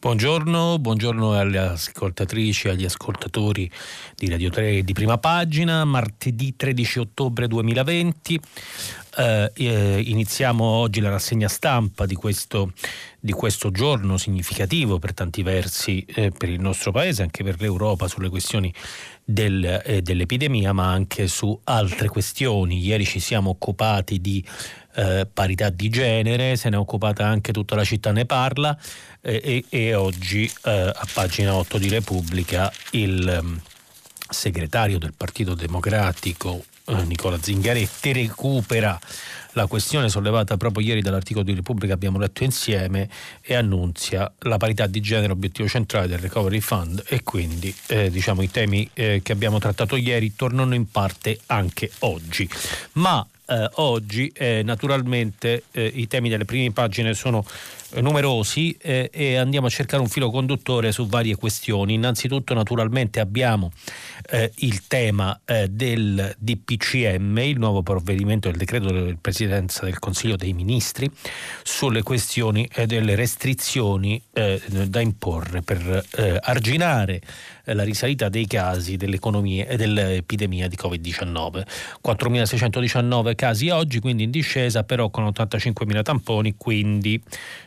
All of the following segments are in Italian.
Buongiorno, buongiorno alle ascoltatrici e agli ascoltatori di Radio 3 di prima pagina, martedì 13 ottobre 2020. Eh, eh, iniziamo oggi la rassegna stampa di questo, di questo giorno significativo per tanti versi eh, per il nostro paese, anche per l'Europa, sulle questioni del, eh, dell'epidemia, ma anche su altre questioni. Ieri ci siamo occupati di eh, parità di genere, se ne è occupata anche tutta la città ne parla eh, e, e, oggi a pagina 8 di Repubblica il um, segretario del Partito Democratico eh, Nicola Zingaretti recupera la questione sollevata proprio ieri dall'articolo di Repubblica abbiamo letto insieme e annunzia la parità di genere obiettivo centrale del Recovery Fund e quindi eh, diciamo i temi eh, che abbiamo trattato ieri tornano in parte anche oggi. Ma eh, oggi eh, naturalmente eh, i temi delle prime pagine sono numerosi eh, e andiamo a cercare un filo conduttore su varie questioni. Innanzitutto naturalmente abbiamo eh, il tema eh, del DPCM, il nuovo provvedimento del decreto del Presidenza del Consiglio dei Ministri sulle questioni eh, delle restrizioni eh, da imporre per eh, arginare la risalita dei casi dell'epidemia di Covid-19. 4.619 casi oggi, quindi in discesa, però con 85.000 tamponi, quindi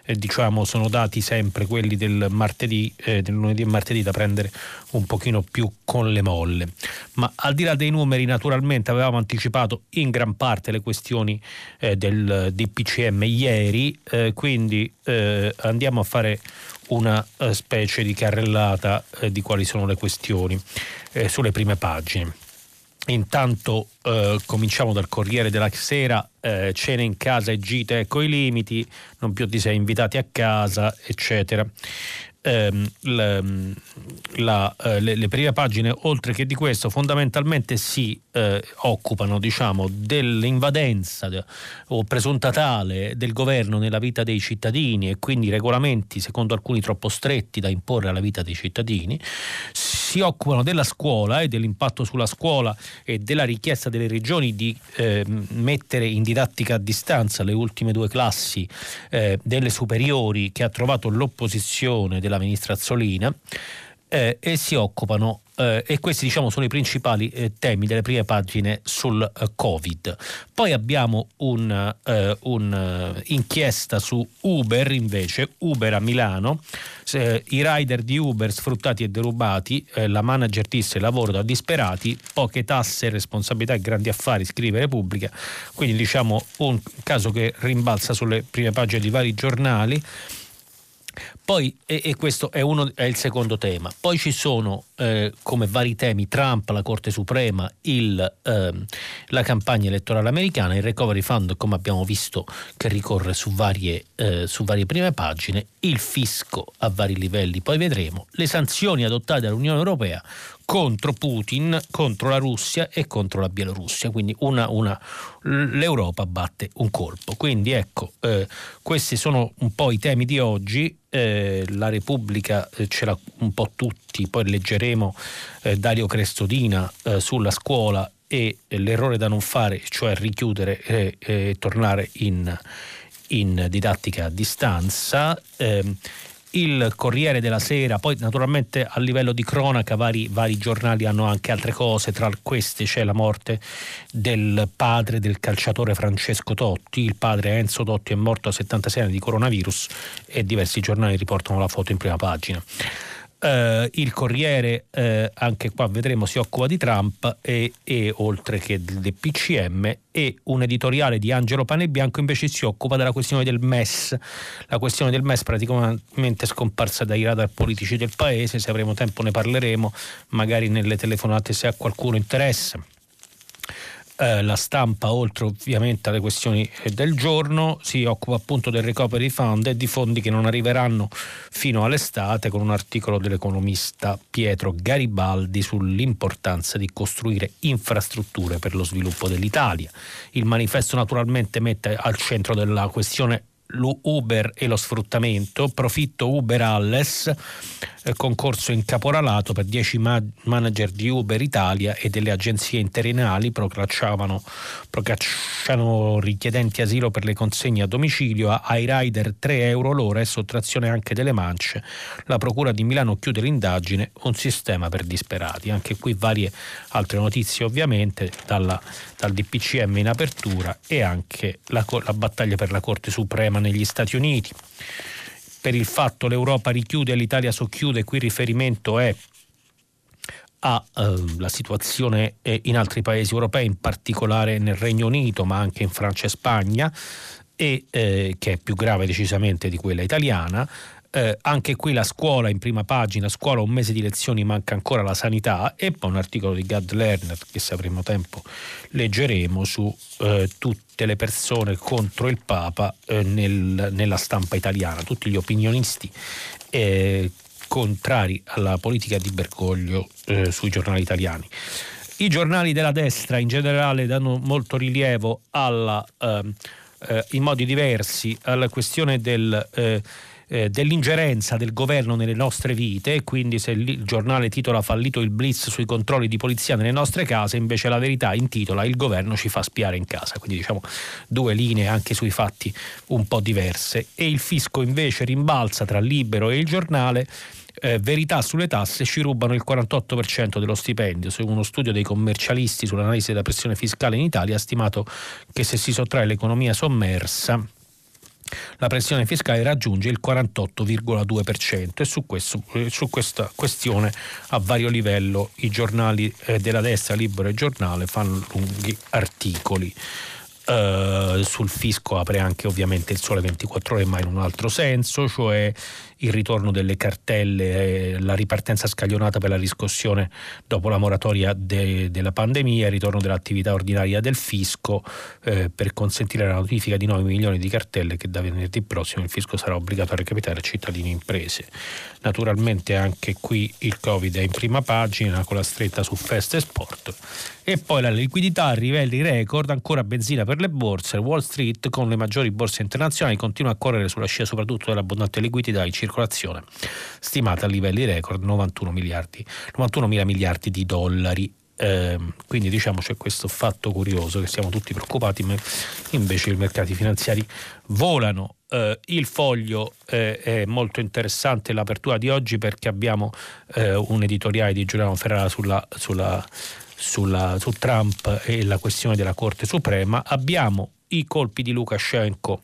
eh, diciamo sono dati sempre quelli del martedì, eh, del lunedì e martedì da prendere un pochino più con le molle. Ma al di là dei numeri, naturalmente avevamo anticipato in gran parte le questioni eh, del DPCM ieri, eh, quindi eh, andiamo a fare una eh, specie di carrellata eh, di quali sono le questioni eh, sulle prime pagine. Intanto eh, cominciamo dal Corriere della Sera, eh, cene in casa e gite ecco i limiti, non più di sei invitati a casa, eccetera ehm, le, la, eh, le, le, prime pagine, oltre che di questo, fondamentalmente si eh, occupano diciamo, dell'invadenza o presunta tale del governo nella vita dei cittadini e quindi regolamenti, secondo alcuni, troppo stretti da imporre alla vita dei cittadini. Si occupano della scuola e dell'impatto sulla scuola e della richiesta delle regioni di eh, mettere in didattica a distanza le ultime due classi eh, delle superiori che ha trovato l'opposizione della ministra Azzolina eh, e si occupano eh, e questi diciamo sono i principali eh, temi delle prime pagine sul eh, Covid. Poi abbiamo un'inchiesta un, eh, su Uber invece, Uber a Milano, i rider di Uber sfruttati e derubati, eh, la manager disse lavoro da disperati, poche tasse, responsabilità e grandi affari, scrive Repubblica, quindi diciamo un caso che rimbalza sulle prime pagine di vari giornali. Poi, e, e questo è, uno, è, il secondo tema, poi ci sono eh, come vari temi Trump, la Corte Suprema, il, ehm, la campagna elettorale americana, il Recovery Fund come abbiamo visto che ricorre su varie, eh, su varie prime pagine, il fisco a vari livelli, poi vedremo, le sanzioni adottate dall'Unione Europea contro Putin, contro la Russia e contro la Bielorussia. Quindi una, una, l'Europa batte un colpo. Quindi ecco, eh, questi sono un po' i temi di oggi. Eh, la Repubblica eh, ce l'ha un po' tutti, poi leggeremo eh, Dario Crestodina eh, sulla scuola e l'errore da non fare, cioè richiudere e tornare in, in, didattica a distanza. Il Corriere della Sera, poi naturalmente a livello di cronaca vari, vari, giornali hanno anche altre cose, tra queste c'è la morte del padre del calciatore Francesco Totti, il padre Enzo Totti è morto a 76 anni di coronavirus e diversi giornali riportano la foto in prima pagina. Uh, il Corriere, uh, anche qua vedremo, si occupa di Trump e, e, oltre che del PCM e un editoriale di Angelo Panebianco invece si occupa della questione del MES. La questione del MES praticamente scomparsa dai radar politici del paese, se avremo tempo ne parleremo, magari nelle telefonate se a qualcuno interessa. Eh, la stampa, oltre ovviamente alle questioni eh, del giorno, si occupa appunto del recovery fund e di fondi che non arriveranno fino all'estate con un articolo dell'economista Pietro Garibaldi sull'importanza di costruire infrastrutture per lo sviluppo dell'Italia. Il manifesto naturalmente mette al centro della questione l'Uber e lo sfruttamento, profitto Uber Alles, eh, concorso in caporalato per 10 ma- manager di Uber Italia e delle agenzie interinali. Procacciano richiedenti asilo per le consegne a domicilio. Ai rider 3 euro l'ora e sottrazione anche delle mance. La Procura di Milano chiude l'indagine, un sistema per disperati. Anche qui varie altre notizie ovviamente dalla, dal DPCM in apertura e anche la, la battaglia per la Corte Suprema negli Stati Uniti. Per il fatto l'Europa richiude e l'Italia socchiude, qui il riferimento è alla eh, situazione in altri paesi europei, in particolare nel Regno Unito, ma anche in Francia e Spagna, e, eh, che è più grave decisamente di quella italiana. Eh, anche qui la scuola in prima pagina, scuola un mese di lezioni, manca ancora la sanità e poi un articolo di Gad Lerner che se avremo tempo leggeremo su eh, tutte le persone contro il Papa eh, nel, nella stampa italiana, tutti gli opinionisti eh, contrari alla politica di Bergoglio eh, sui giornali italiani. I giornali della destra in generale danno molto rilievo alla, ehm, eh, in modi diversi alla questione del eh, dell'ingerenza del governo nelle nostre vite, quindi se il giornale titola fallito il blitz sui controlli di polizia nelle nostre case, invece la verità intitola il governo ci fa spiare in casa, quindi diciamo due linee anche sui fatti un po' diverse. E il fisco invece rimbalza tra Libero e il giornale. Eh, verità sulle tasse ci rubano il 48% dello stipendio. Su uno studio dei commercialisti sull'analisi della pressione fiscale in Italia ha stimato che se si sottrae l'economia sommersa la pressione fiscale raggiunge il 48,2% e su, questo, su questa questione a vario livello i giornali eh, della destra, Libero e Giornale, fanno lunghi articoli. Uh, sul fisco apre anche ovviamente il sole 24 ore ma in un altro senso, cioè il ritorno delle cartelle, la ripartenza scaglionata per la riscossione dopo la moratoria de, della pandemia, il ritorno dell'attività ordinaria del fisco eh, per consentire la notifica di 9 milioni di cartelle che da venerdì prossimo il fisco sarà obbligato a recapitare a cittadini e imprese. Naturalmente anche qui il Covid è in prima pagina con la stretta su feste e sport e poi la liquidità a livelli record, ancora benzina per le borse, Wall Street con le maggiori borse internazionali continua a correre sulla scia soprattutto dell'abbondante liquidità in circolazione stimata a livelli record 91 miliardi, 91 mila miliardi di dollari. Eh, quindi diciamo c'è questo fatto curioso che siamo tutti preoccupati, ma invece i mercati finanziari volano. Eh, il foglio eh, è molto interessante l'apertura di oggi perché abbiamo eh, un editoriale di Giuliano Ferrara sulla, sulla, sulla, su Trump e la questione della Corte Suprema. Abbiamo i colpi di Lukashenko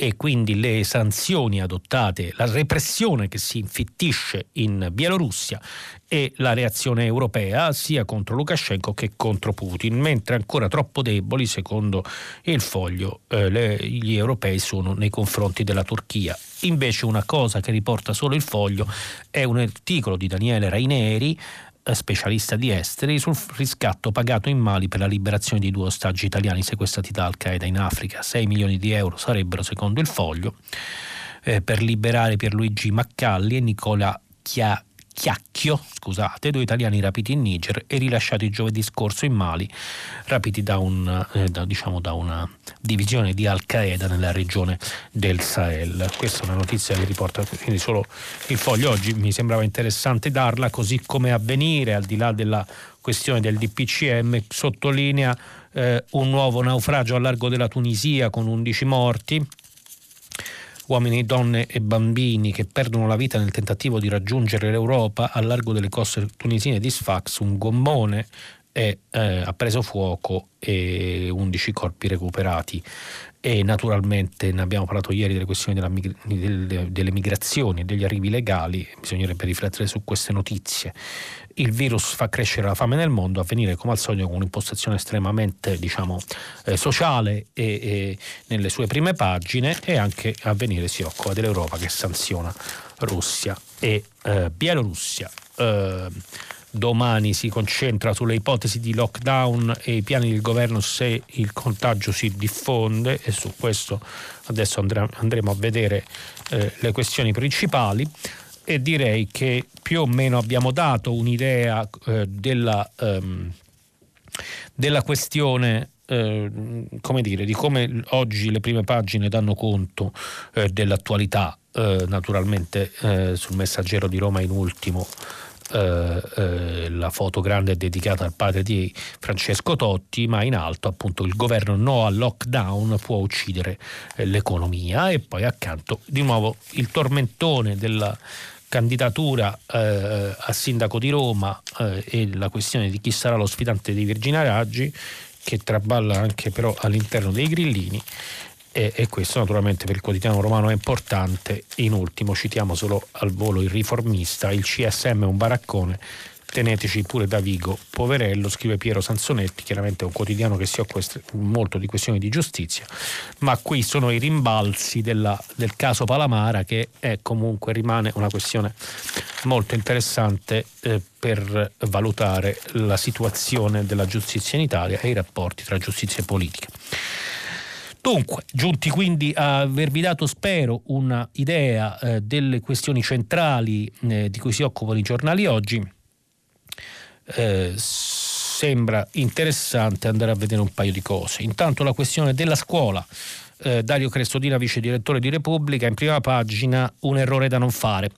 e quindi le sanzioni adottate, la repressione che si infittisce in Bielorussia e la reazione europea sia contro Lukashenko che contro Putin, mentre ancora troppo deboli, secondo il foglio, eh, le, gli europei sono nei confronti della Turchia. Invece una cosa che riporta solo il foglio è un articolo di Daniele Raineri specialista di esteri, sul riscatto pagato in Mali per la liberazione di due ostaggi italiani sequestrati da Al-Qaeda in Africa. 6 milioni di euro sarebbero, secondo il foglio, eh, per liberare Pierluigi Maccalli e Nicola Chia Chiacchio, scusate, due italiani rapiti in Niger e rilasciati giovedì scorso in Mali, rapiti da, un, eh, da, diciamo, da una divisione di Al-Qaeda nella regione del Sahel. Questa è una notizia che riporta quindi solo il foglio oggi, mi sembrava interessante darla, così come avvenire, al di là della questione del DPCM, sottolinea eh, un nuovo naufragio a largo della Tunisia con 11 morti uomini, donne e bambini che perdono la vita nel tentativo di raggiungere l'Europa a largo delle coste tunisine di Sfax, un gommone è, eh, ha preso fuoco e 11 corpi recuperati e naturalmente ne abbiamo parlato ieri delle questioni della, delle, delle migrazioni e degli arrivi legali, bisognerebbe riflettere su queste notizie. Il virus fa crescere la fame nel mondo, a venire come al solito con un'impostazione estremamente diciamo, eh, sociale e, e nelle sue prime pagine e anche a venire si occupa dell'Europa che sanziona Russia e eh, Bielorussia. Eh, domani si concentra sulle ipotesi di lockdown e i piani del governo se il contagio si diffonde e su questo adesso andremo a vedere eh, le questioni principali e direi che più o meno abbiamo dato un'idea eh, della, ehm, della questione eh, come dire, di come oggi le prime pagine danno conto eh, dell'attualità, eh, naturalmente eh, sul messaggero di Roma in ultimo. Eh, eh, la foto grande è dedicata al padre di Francesco Totti, ma in alto appunto il governo no al lockdown può uccidere l'economia e poi accanto di nuovo il tormentone della candidatura eh, a sindaco di Roma eh, e la questione di chi sarà lo sfidante di Virginia Raggi che traballa anche però all'interno dei grillini e, e, questo naturalmente per il quotidiano romano è importante. In ultimo citiamo solo al volo il riformista, il CSM è un baraccone, teneteci pure da Vigo, poverello, scrive Piero Sansonetti, chiaramente un quotidiano che si occupa molto di questioni di giustizia, ma qui sono i rimbalzi della, del caso Palamara che è comunque rimane una questione molto interessante eh, per valutare la situazione della giustizia in Italia e i rapporti tra giustizia e politica. Dunque, giunti quindi a avervi dato, spero, un'idea eh, delle questioni centrali eh, di cui si occupano i giornali oggi, eh, sembra interessante andare a vedere un paio di cose. Intanto la questione della scuola. Eh, Dario Crestodina, vice direttore di Repubblica, in prima pagina un errore da non fare.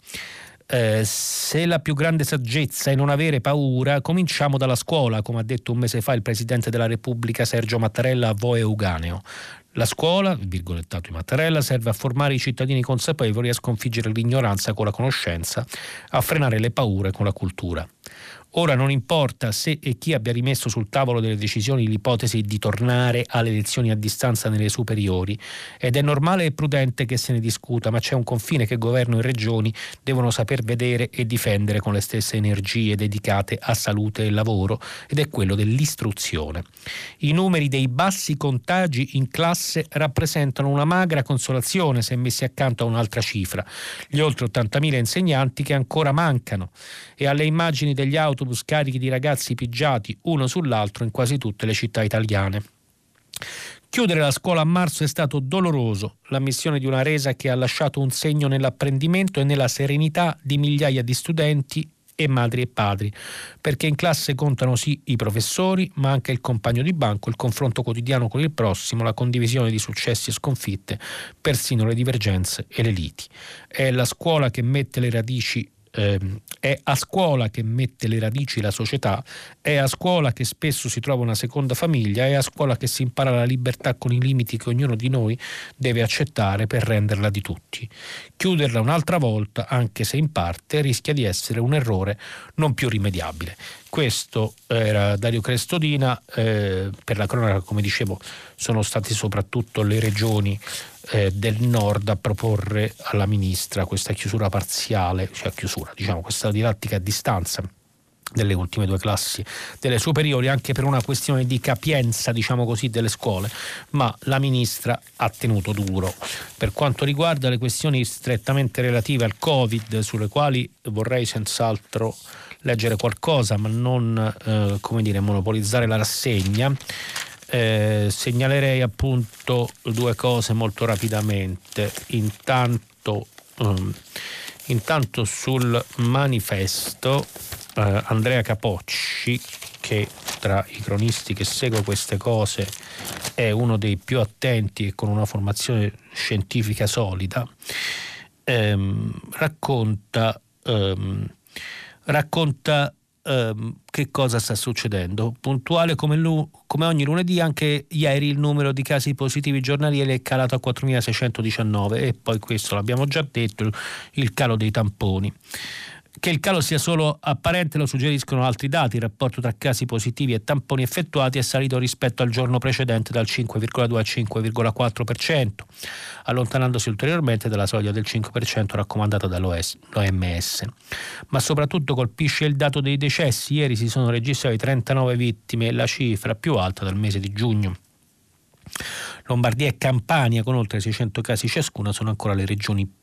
Eh, se la più grande saggezza è non avere paura, cominciamo dalla scuola, come ha detto un mese fa il Presidente della Repubblica Sergio Mattarella a Voe Euganeo. La scuola, virgolettato di Mattarella, serve a formare i cittadini consapevoli a sconfiggere l'ignoranza con la conoscenza, a frenare le paure con la cultura. Ora non importa se e chi abbia rimesso sul tavolo delle decisioni l'ipotesi di tornare alle lezioni a distanza nelle superiori. Ed è normale e prudente che se ne discuta, ma c'è un confine che governo e regioni devono saper vedere e difendere con le stesse energie dedicate a salute e lavoro ed è quello dell'istruzione. I numeri dei bassi contagi in classe rappresentano una magra consolazione se messi accanto a un'altra cifra, gli oltre 80.000 insegnanti che ancora mancano. E alle immagini degli auto autobus carichi di ragazzi pigiati uno sull'altro in quasi tutte le città italiane. Chiudere la scuola a marzo è stato doloroso, l'ammissione di una resa che ha lasciato un segno nell'apprendimento e nella serenità di migliaia di studenti e madri e padri, perché in classe contano sì i professori, ma anche il compagno di banco, il confronto quotidiano con il prossimo, la condivisione di successi e sconfitte, persino le divergenze e le liti. È la scuola che mette le radici eh, è a scuola che mette le radici la società, è a scuola che spesso si trova una seconda famiglia, è a scuola che si impara la libertà con i limiti che ognuno di noi deve accettare per renderla di tutti. Chiuderla un'altra volta, anche se in parte, rischia di essere un errore non più rimediabile. Questo era Dario Crestodina, eh, per la cronaca come dicevo sono state soprattutto le regioni eh, del nord a proporre alla ministra questa chiusura parziale, cioè chiusura, diciamo questa didattica a distanza delle ultime due classi delle superiori anche per una questione di capienza diciamo così delle scuole ma la ministra ha tenuto duro. Per quanto riguarda le questioni strettamente relative al covid sulle quali vorrei senz'altro leggere qualcosa ma non eh, come dire monopolizzare la rassegna eh, segnalerei appunto due cose molto rapidamente. Intanto, um, intanto sul manifesto eh, Andrea Capocci, che tra i cronisti che segue queste cose è uno dei più attenti e con una formazione scientifica solida, ehm, racconta, ehm, racconta ehm, che cosa sta succedendo. Puntuale come, lu- come, ogni lunedì, anche ieri il numero di casi positivi giornalieri è calato a 4.619 e poi questo l'abbiamo già detto, il calo dei tamponi. Che il calo sia solo apparente lo suggeriscono altri dati. Il rapporto tra casi positivi e tamponi effettuati è salito rispetto al giorno precedente dal 5,2 al 5,4%, allontanandosi ulteriormente dalla soglia del 5% raccomandata dall'OMS. Ma soprattutto colpisce il dato dei decessi. Ieri si sono registrati 39 vittime, la cifra più alta dal mese di giugno. Lombardia e Campania, con oltre 600 casi ciascuna, sono ancora le regioni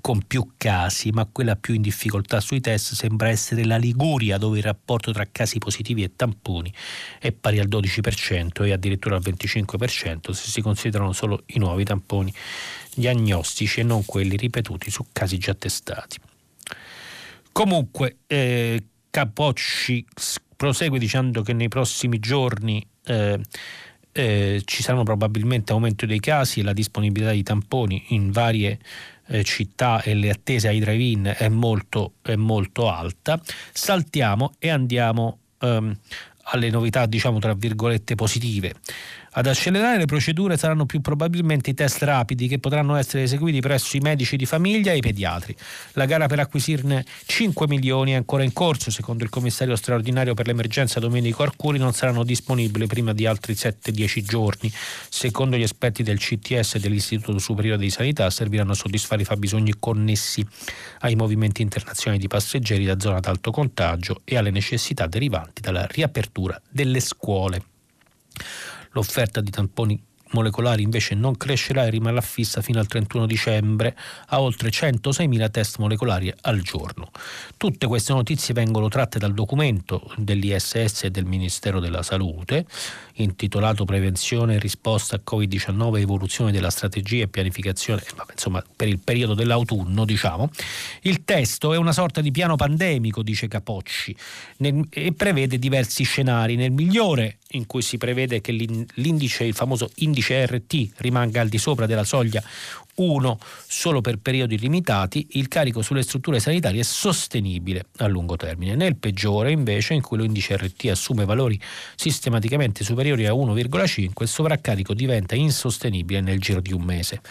con più casi, ma quella più in difficoltà sui test sembra essere la Liguria, dove il rapporto tra casi positivi e tamponi è pari al 12% e addirittura al 25% se si considerano solo i nuovi tamponi diagnostici e non quelli ripetuti su casi già testati. Comunque, eh, Capocci prosegue dicendo che nei prossimi giorni eh, eh, ci saranno probabilmente aumento dei casi e la disponibilità di tamponi in varie eh, città e le attese ai drive-in è molto, è molto alta. Saltiamo e andiamo ehm, alle novità, diciamo tra virgolette, positive. Ad accelerare le procedure saranno più probabilmente i test rapidi che potranno essere eseguiti presso i medici di famiglia e i pediatri. La gara per acquisirne 5 milioni è ancora in corso. Secondo il commissario straordinario per l'emergenza Domenico Arcuri non saranno disponibili prima di altri 7-10 giorni. Secondo gli esperti del CTS e dell'Istituto Superiore di Sanità serviranno a soddisfare i fabbisogni connessi ai movimenti internazionali di passeggeri da zona ad alto contagio e alle necessità derivanti dalla riapertura delle scuole. L'offerta di tamponi molecolari invece non crescerà e rimarrà fissa fino al 31 dicembre a oltre 106.000 test molecolari al giorno. Tutte queste notizie vengono tratte dal documento dell'ISS e del Ministero della Salute intitolato Prevenzione e risposta a Covid-19, evoluzione della strategia e pianificazione, insomma per il periodo dell'autunno diciamo. Il testo è una sorta di piano pandemico, dice Capocci, e prevede diversi scenari. Nel migliore in cui si prevede che l'indice, il famoso indice RT, rimanga al di sopra della soglia 1 solo per periodi limitati, il carico sulle strutture sanitarie è sostenibile a lungo termine. Nel peggiore, invece, in cui l'indice RT assume valori sistematicamente superiori a 1,5, il sovraccarico diventa insostenibile nel giro di un mese.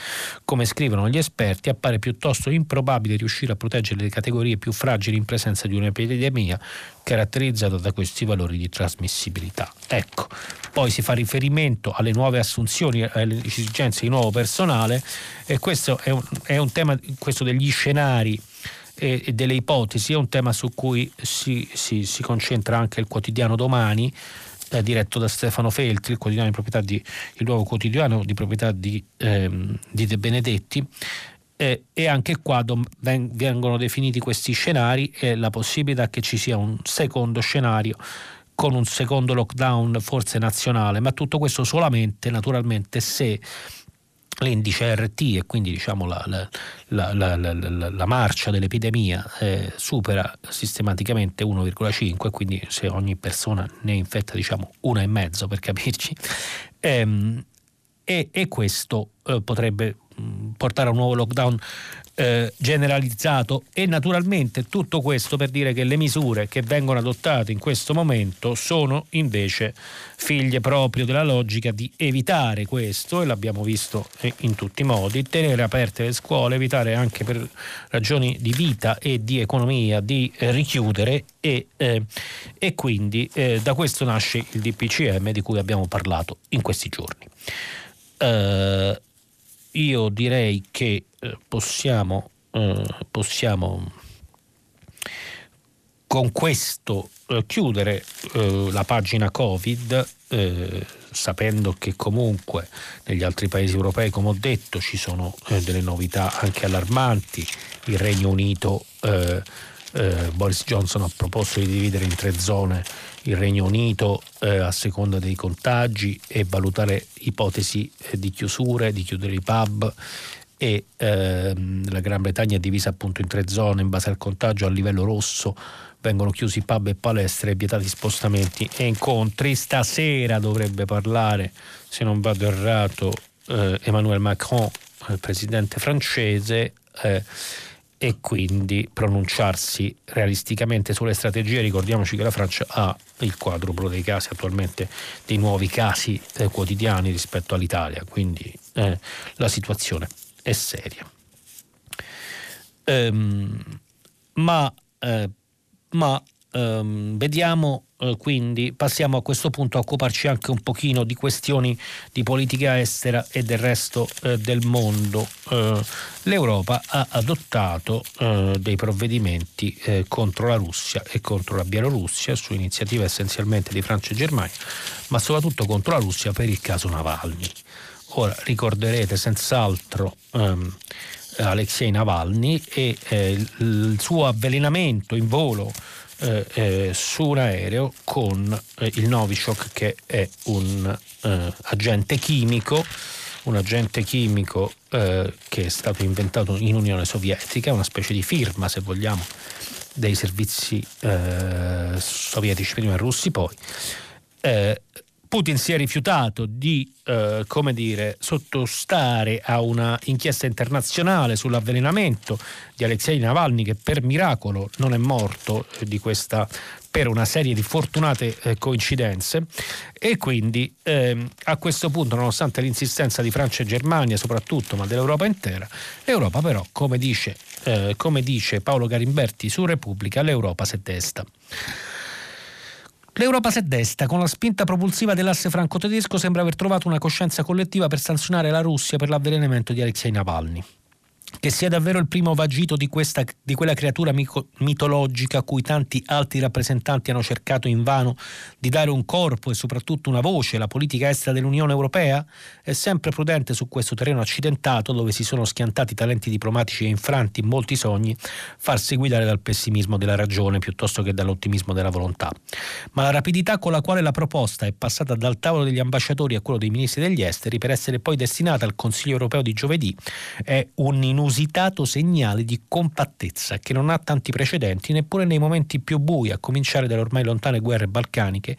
Come scrivono gli esperti, appare piuttosto improbabile riuscire a proteggere le categorie più fragili in presenza di un'epidemia caratterizzata da questi valori di trasmissibilità. Ecco, poi si fa riferimento alle nuove assunzioni, alle esigenze di nuovo personale e questo è un, è un tema, questo degli scenari e, e, delle ipotesi, è un tema su cui si, si, si concentra anche il quotidiano domani. Eh, diretto da Stefano Feltri, il, di il nuovo quotidiano di proprietà di, ehm, di De Benedetti, eh, e anche qua vengono definiti questi scenari e la possibilità che ci sia un secondo scenario con un secondo lockdown forse nazionale, ma tutto questo solamente naturalmente se l'indice RT e quindi diciamo la, la, la, la marcia dell'epidemia eh, supera sistematicamente 1,5 quindi se ogni persona ne infetta diciamo una e mezzo per capirci. Ehm, e, e, questo eh, potrebbe mh, portare a un nuovo lockdown eh, generalizzato e naturalmente tutto questo per dire che le misure che vengono adottate in questo momento sono invece figlie proprio della logica di evitare questo e l'abbiamo visto in tutti i modi, tenere aperte le scuole, evitare anche per ragioni di vita e di economia di eh, richiudere e, eh, e quindi eh, da questo nasce il DPCM di cui abbiamo parlato in questi giorni. Io direi che eh, possiamo, eh, possiamo con questo eh, chiudere la pagina Covid, sapendo che comunque negli altri paesi europei, come ho detto, ci sono delle novità anche allarmanti. Il Regno Unito, Boris Johnson ha proposto di dividere in tre zone il Regno Unito eh, a seconda dei contagi e valutare ipotesi eh, di chiusure, di chiudere i pub e ehm, la Gran Bretagna è divisa appunto in tre zone in base al contagio a livello rosso vengono chiusi pub e palestre, vietati spostamenti e incontri. Stasera dovrebbe parlare, se non vado errato, eh, Emmanuel Macron, il presidente francese. E quindi pronunciarsi realisticamente sulle strategie. Ricordiamoci che la Francia ha il quadruplo dei casi attualmente, dei nuovi casi eh, quotidiani rispetto all'Italia, quindi eh, la situazione è seria. Ehm, ma, eh, ma ehm, vediamo eh, quindi passiamo a questo punto a occuparci anche un pochino di questioni di politica estera e del resto eh, del mondo. Eh, L'Europa ha adottato eh, dei provvedimenti eh, contro la Russia e contro la Bielorussia su iniziativa essenzialmente di Francia e Germania, ma soprattutto contro la Russia per il caso Navalny. Ora ricorderete senz'altro ehm, Alexei Navalny e il suo avvelenamento in volo eh, eh, su un aereo con eh, il Novichok che è un eh, agente chimico un agente chimico eh, che è stato inventato in Unione Sovietica, una specie di firma se vogliamo dei servizi eh, sovietici prima russi poi. Putin si è rifiutato di eh, come dire, sottostare a una inchiesta internazionale sull'avvelenamento di Alexei Navalny che per miracolo non è morto eh, questa, per una serie di fortunate eh, coincidenze. E quindi ehm, a questo punto nonostante l'insistenza di Francia e Germania soprattutto ma dell'Europa intera l'Europa però come dice, eh, come dice Paolo Garimberti su Repubblica l'Europa si testa L'Europa si è desta, con la spinta propulsiva dell'asse franco-tedesco sembra aver trovato una coscienza collettiva per sanzionare la Russia per l'avvelenamento di Alexei Navalny che sia davvero il primo vagito di, questa, di quella creatura mico, mitologica a cui tanti altri rappresentanti hanno cercato invano di dare un corpo e soprattutto una voce, la politica estera dell'Unione Europea? È sempre prudente su questo terreno accidentato dove si sono schiantati talenti diplomatici e infranti molti sogni farsi guidare dal pessimismo della ragione piuttosto che dall'ottimismo della volontà. Ma la rapidità con la quale la proposta è passata dal tavolo degli ambasciatori a quello dei ministri degli esteri per essere poi destinata al Consiglio europeo di giovedì è un inutile inusitato segnale di compattezza che non ha tanti precedenti neppure nei momenti più bui, a cominciare dalle ormai lontane guerre balcaniche,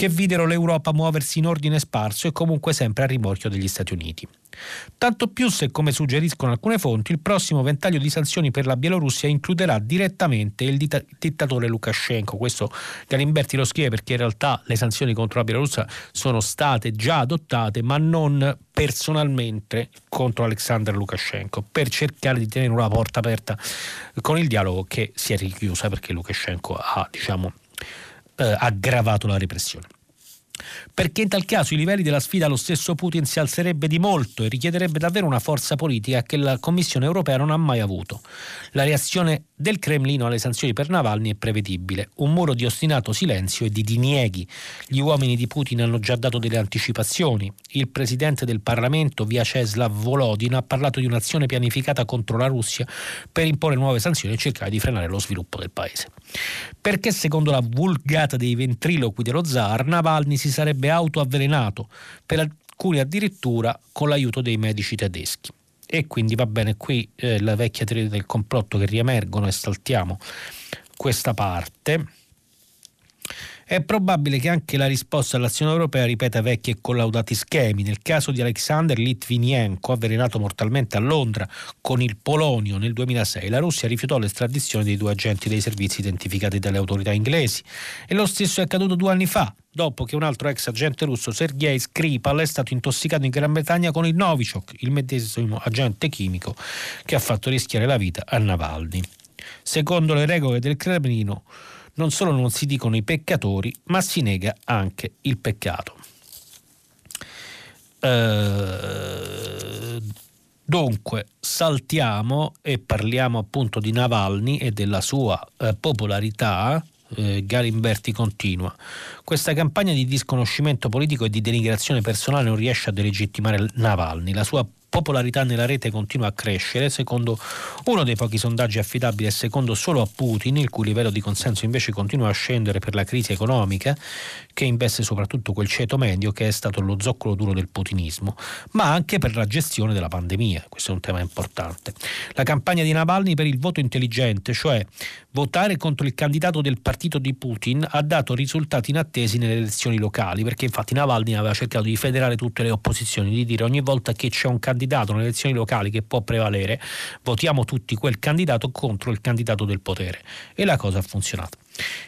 che videro l'Europa muoversi in ordine sparso e comunque sempre a rimorchio degli Stati Uniti. Tanto più se, come suggeriscono alcune fonti, il prossimo ventaglio di sanzioni per la Bielorussia includerà direttamente il dittatore Lukashenko. Questo Galimberti lo scrive perché in realtà le sanzioni contro la Bielorussia sono state già adottate, ma non personalmente contro Alexander Lukashenko, per cercare di tenere una porta aperta con il dialogo che si è richiusa perché Lukashenko ha, diciamo, eh, aggravato la repressione perché in tal caso i livelli della sfida allo stesso Putin si alzerebbe di molto e richiederebbe davvero una forza politica che la Commissione europea non ha mai avuto. La reazione del Cremlino alle sanzioni per Navalny è prevedibile, un muro di ostinato silenzio e di dinieghi. Gli uomini di Putin hanno già dato delle anticipazioni. Il presidente del Parlamento, Vyacheslav Volodin, ha parlato di un'azione pianificata contro la Russia per imporre nuove sanzioni e cercare di frenare lo sviluppo del paese. Perché secondo la vulgata dei ventriloqui dello zar, Navalny si sarebbe autoavvelenato, per alcuni addirittura con l'aiuto dei medici tedeschi. E quindi va bene qui eh, la vecchia teoria del complotto che riemergono e saltiamo questa parte. È probabile che anche la risposta all'azione europea ripeta vecchi e collaudati schemi. Nel caso di Alexander Litvinenko, avvelenato mortalmente a Londra con il polonio nel 2006, la Russia rifiutò l'estradizione dei due agenti dei servizi identificati dalle autorità inglesi. E lo stesso è accaduto due anni fa, dopo che un altro ex agente russo, Sergei Skripal, è stato intossicato in Gran Bretagna con il Novichok, il medesimo agente chimico che ha fatto rischiare la vita a Navalny. Secondo le regole del Cremlino, non solo non si dicono i peccatori, ma si nega anche il peccato. Eh, dunque, saltiamo e parliamo appunto di Navalny e della sua eh, popolarità. Eh, Galimberti continua. Questa campagna di disconoscimento politico e di denigrazione personale non riesce a delegittimare Navalny. La sua popolarità nella rete continua a crescere, secondo uno dei pochi sondaggi affidabili e secondo solo a Putin, il cui livello di consenso invece continua a scendere per la crisi economica, che investe soprattutto quel ceto medio che è stato lo zoccolo duro del putinismo, ma anche per la gestione della pandemia. Questo è un tema importante. La campagna di Navalny per il voto intelligente, cioè votare contro il candidato del partito di Putin, ha dato risultati inattesi nelle elezioni locali, perché infatti Navalny aveva cercato di federare tutte le opposizioni, di dire ogni volta che c'è un candidato candidato nelle elezioni locali che può prevalere, votiamo tutti quel candidato contro il candidato del potere. E la cosa ha funzionato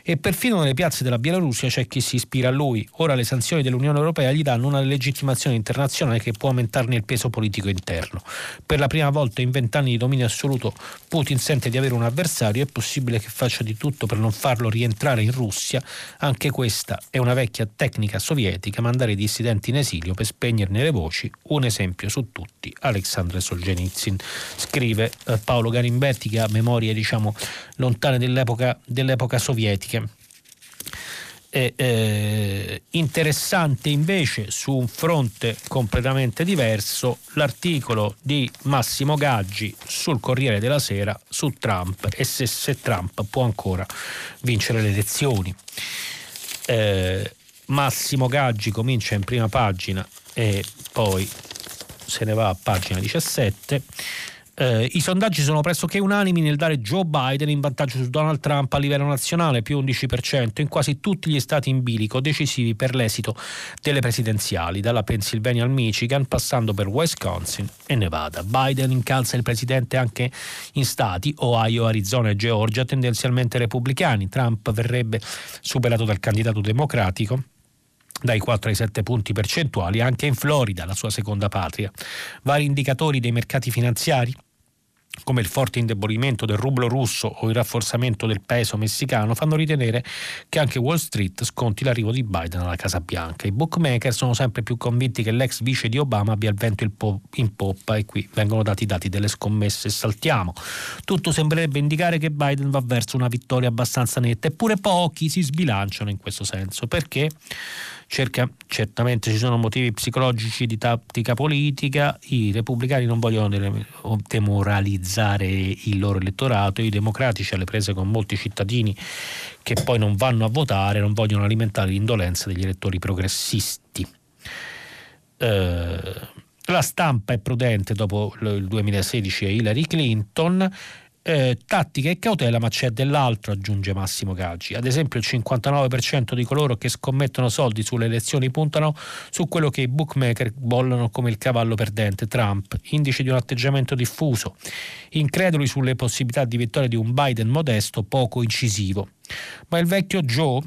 e perfino nelle piazze della Bielorussia c'è chi si ispira a lui. Ora le sanzioni dell'Unione Europea gli danno una legittimazione internazionale che può aumentarne il peso politico interno. Per la prima volta in vent'anni di dominio assoluto Putin sente di avere un avversario, è possibile che faccia di tutto per non farlo rientrare in Russia. Anche questa è una vecchia tecnica sovietica, mandare i dissidenti in esilio per spegnerne le voci. Un esempio su tutti, Alexandre Solzhenitsyn. Scrive eh, Paolo Garimberti che ha memorie diciamo lontane dell'epoca, dell'epoca sovietica sovietiche. è eh, interessante invece su un fronte completamente diverso l'articolo di Massimo Gaggi sul Corriere della Sera su Trump e se, se Trump può ancora vincere le elezioni. Eh, Massimo Gaggi comincia in prima pagina e poi se ne va a pagina 17 eh, I sondaggi sono pressoché unanimi nel dare Joe Biden in vantaggio su Donald Trump a livello nazionale, più 11%, in quasi tutti gli stati in bilico decisivi per l'esito delle presidenziali, dalla Pennsylvania al Michigan, passando per Wisconsin e Nevada. Biden incalza il presidente anche in stati, Ohio, Arizona e Georgia, tendenzialmente repubblicani. Trump verrebbe superato dal candidato democratico dai 4 ai 7 punti percentuali anche in Florida, la sua seconda patria. Vari indicatori dei mercati finanziari come il forte indebolimento del rublo russo o il rafforzamento del peso messicano fanno ritenere che anche Wall Street sconti l'arrivo di Biden alla Casa Bianca. I bookmaker sono sempre più convinti che l'ex vice di Obama abbia il vento in poppa e qui vengono dati i dati delle scommesse saltiamo. Tutto sembrerebbe indicare che Biden va verso una vittoria abbastanza netta, eppure pochi si sbilanciano in questo senso. Perché? Cerca, certamente ci sono motivi psicologici di tattica politica, i repubblicani non vogliono demoralizzare il loro elettorato, i democratici alle prese con molti cittadini che poi non vanno a votare, non vogliono alimentare l'indolenza degli elettori progressisti. Eh, la stampa è prudente dopo il 2016 e Hillary Clinton, eh, tattica e cautela, ma c'è dell'altro, aggiunge Massimo Gaggi. Ad esempio, il 59% di coloro che scommettono soldi sulle elezioni puntano su quello che i bookmaker bollano come il cavallo perdente, Trump, indice di un atteggiamento diffuso, increduli sulle possibilità di vittoria di un Biden modesto, poco incisivo. Ma il vecchio Joe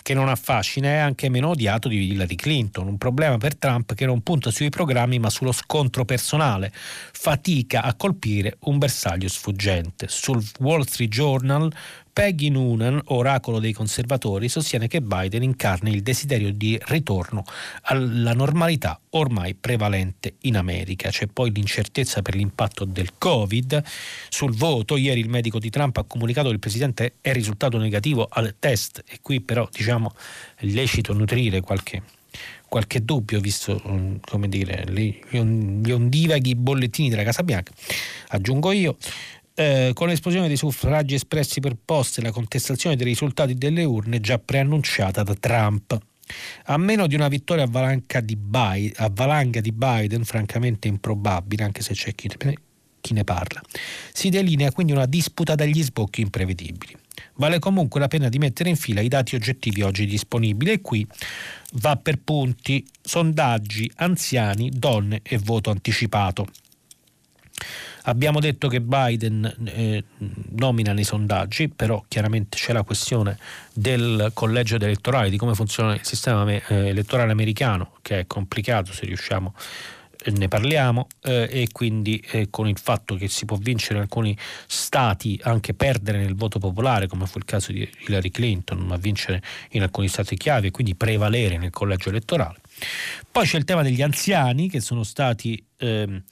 che non affascina è anche meno odiato di Hillary Clinton, un problema per Trump che non punta sui programmi ma sullo scontro personale, fatica a colpire un bersaglio sfuggente. Sul Wall Street Journal Peggy Noonan, oracolo dei conservatori, sostiene che Biden incarni il desiderio di ritorno alla normalità ormai prevalente in America. C'è poi l'incertezza per l'impatto del Covid sul voto. Ieri il medico di Trump ha comunicato che il presidente è risultato negativo al test e qui però diciamo è lecito nutrire qualche qualche dubbio visto come dire gli ondivaghi bollettini della Casa Bianca aggiungo io eh, con l'esplosione dei suffragi espressi per poste e la contestazione dei risultati delle urne già preannunciata da Trump. A meno di una vittoria a di, Biden, a valanga di Biden, francamente improbabile, anche se c'è chi ne, chi ne parla, si delinea quindi una disputa dagli sbocchi imprevedibili. Vale comunque la pena di mettere in fila i dati oggettivi oggi disponibili e qui va per punti, sondaggi, anziani, donne e voto anticipato. Abbiamo detto che Biden eh, nomina nei sondaggi, però chiaramente c'è la questione del collegio elettorale, di come funziona il sistema eh, elettorale americano, che è complicato se riusciamo eh, ne parliamo eh, e quindi eh, con il fatto che si può vincere in alcuni stati, anche perdere nel voto popolare, come fu il caso di Hillary Clinton, ma vincere in alcuni stati chiave e quindi prevalere nel collegio elettorale. Poi c'è il tema degli anziani che sono stati ehm,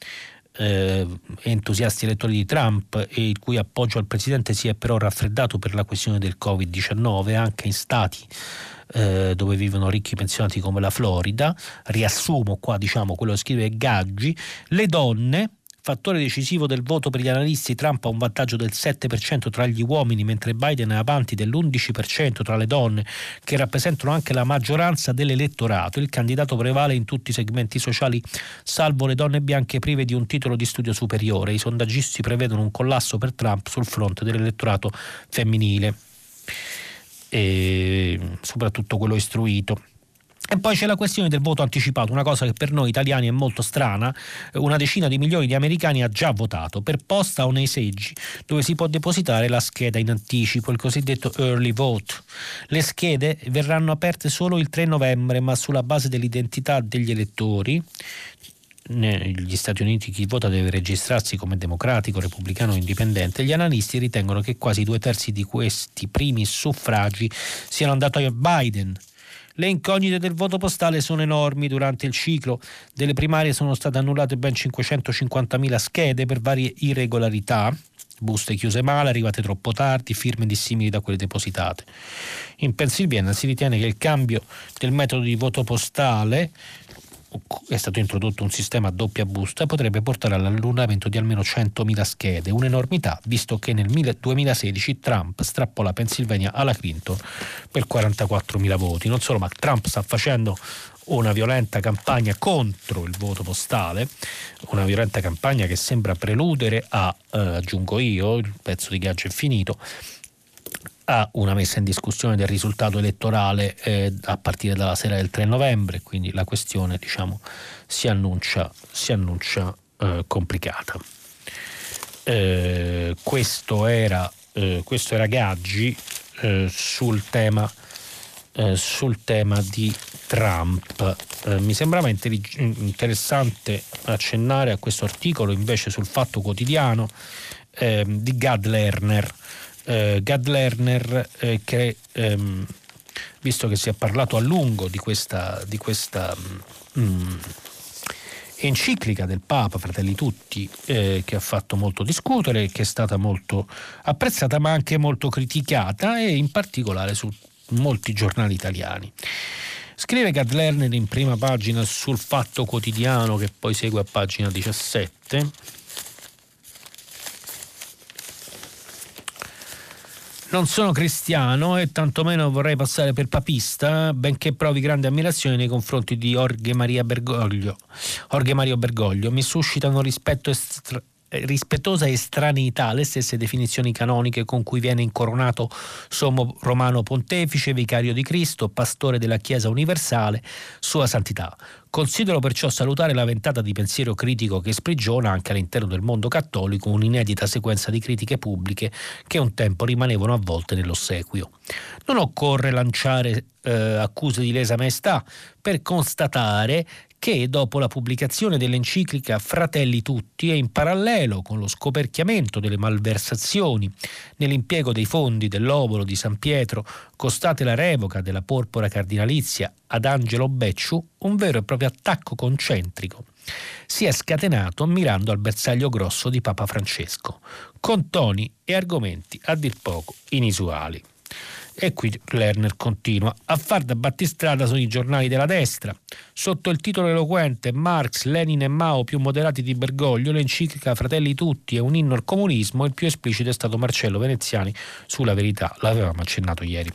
eh, entusiasti elettori di Trump e il cui appoggio al presidente si è però raffreddato per la questione del Covid-19 anche in stati eh, dove vivono ricchi pensionati come la Florida. Riassumo qua diciamo quello che scrive Gaggi. Le donne Fattore decisivo del voto per gli analisti, Trump ha un vantaggio del 7% tra gli uomini, mentre Biden è avanti dell'11% tra le donne, che rappresentano anche la maggioranza dell'elettorato. Il candidato prevale in tutti i segmenti sociali, salvo le donne bianche prive di un titolo di studio superiore. I sondaggisti prevedono un collasso per Trump sul fronte dell'elettorato femminile e soprattutto quello istruito. E poi c'è la questione del voto anticipato, una cosa che per noi italiani è molto strana. Una decina di milioni di americani ha già votato per posta o nei seggi dove si può depositare la scheda in anticipo, il cosiddetto early vote. Le schede verranno aperte solo il 3 novembre, ma sulla base dell'identità degli elettori negli Stati Uniti chi vota deve registrarsi come democratico, repubblicano o indipendente, gli analisti ritengono che quasi due terzi di questi primi suffragi siano andati a Biden, le incognite del voto postale sono enormi. Durante il ciclo delle primarie sono state annullate ben 550.000 schede per varie irregolarità. buste chiuse male, arrivate troppo tardi, firme dissimili da quelle depositate. In Pennsylvania si ritiene che il cambio del metodo di voto postale è stato introdotto un sistema a doppia busta potrebbe portare all'annullamento di almeno 100.000 schede, un'enormità visto che nel 2016 Trump strappò la Pennsylvania alla Clinton per 44.000 voti. Non solo, ma Trump sta facendo una violenta campagna contro il voto postale, una violenta campagna che sembra preludere a, eh, aggiungo io, il pezzo di Gaggio è finito, a una messa in discussione del risultato elettorale eh, a partire dalla sera del 3 novembre, quindi la questione diciamo, si annuncia, si annuncia eh, complicata. Eh, questo, era, eh, questo, era, Gaggi eh, sul tema eh, sul tema di Trump. Eh, mi sembrava interessante accennare a questo articolo invece sul Fatto Quotidiano eh, di Gad Lerner. Eh, Gad Lerner eh, che ehm, visto che si è parlato a lungo di questa, di questa mm, enciclica del Papa, Fratelli Tutti, eh, che ha fatto molto discutere, che è stata molto apprezzata ma anche molto criticata e in particolare su molti giornali italiani. Scrive Gad Lerner in prima pagina sul Fatto Quotidiano che poi segue a pagina 17. Non sono cristiano e tantomeno vorrei passare per papista, benché provi grande ammirazione nei confronti di Jorge Maria Bergoglio. Jorge Mario Bergoglio mi suscitano rispetto estra- rispettosa estraneità le stesse definizioni canoniche con cui viene incoronato Sommo Romano Pontefice, Vicario di Cristo, Pastore della Chiesa Universale, Sua Santità. Considero perciò salutare la ventata di pensiero critico che sprigiona anche all'interno del mondo cattolico un'inedita sequenza di critiche pubbliche che un tempo rimanevano avvolte nell'ossequio. Non occorre lanciare eh, accuse di lesa maestà per constatare che dopo la pubblicazione dell'enciclica Fratelli Tutti e in parallelo con lo scoperchiamento delle malversazioni nell'impiego dei fondi dell'Obolo di San Pietro costate la revoca della porpora cardinalizia ad Angelo Becciu, un vero e proprio attacco concentrico si è scatenato mirando al bersaglio grosso di Papa Francesco, con toni e argomenti a dir poco inusuali. E qui Lerner continua. A far da battistrada sono i giornali della destra. Sotto il titolo eloquente Marx, Lenin e Mao più moderati di Bergoglio, l'enciclica Fratelli Tutti e un inno al comunismo, il più esplicito è stato Marcello Veneziani sulla verità. L'avevamo accennato ieri.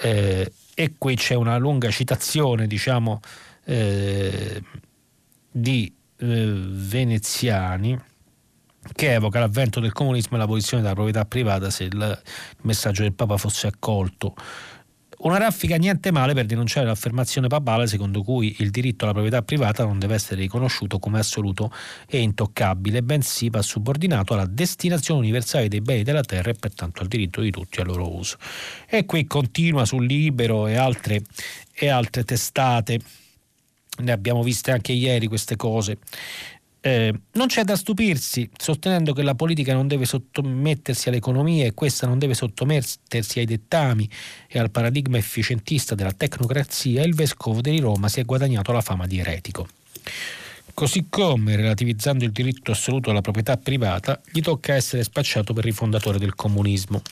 Eh, e qui c'è una lunga citazione, diciamo, eh, di eh, Veneziani che evoca l'avvento del comunismo e l'abolizione della proprietà privata se il messaggio del Papa fosse accolto. Una raffica niente male per denunciare l'affermazione papale secondo cui il diritto alla proprietà privata non deve essere riconosciuto come assoluto e intoccabile, bensì va subordinato alla destinazione universale dei beni della terra e pertanto al diritto di tutti al loro uso. E qui continua sul Libero e altre, e altre testate, ne abbiamo viste anche ieri queste cose. Eh, non c'è da stupirsi, sostenendo che la politica non deve sottomettersi all'economia e questa non deve sottomettersi ai dettami e al paradigma efficientista della tecnocrazia, il vescovo di Roma si è guadagnato la fama di eretico. Così come, relativizzando il diritto assoluto alla proprietà privata, gli tocca essere spacciato per rifondatore del comunismo.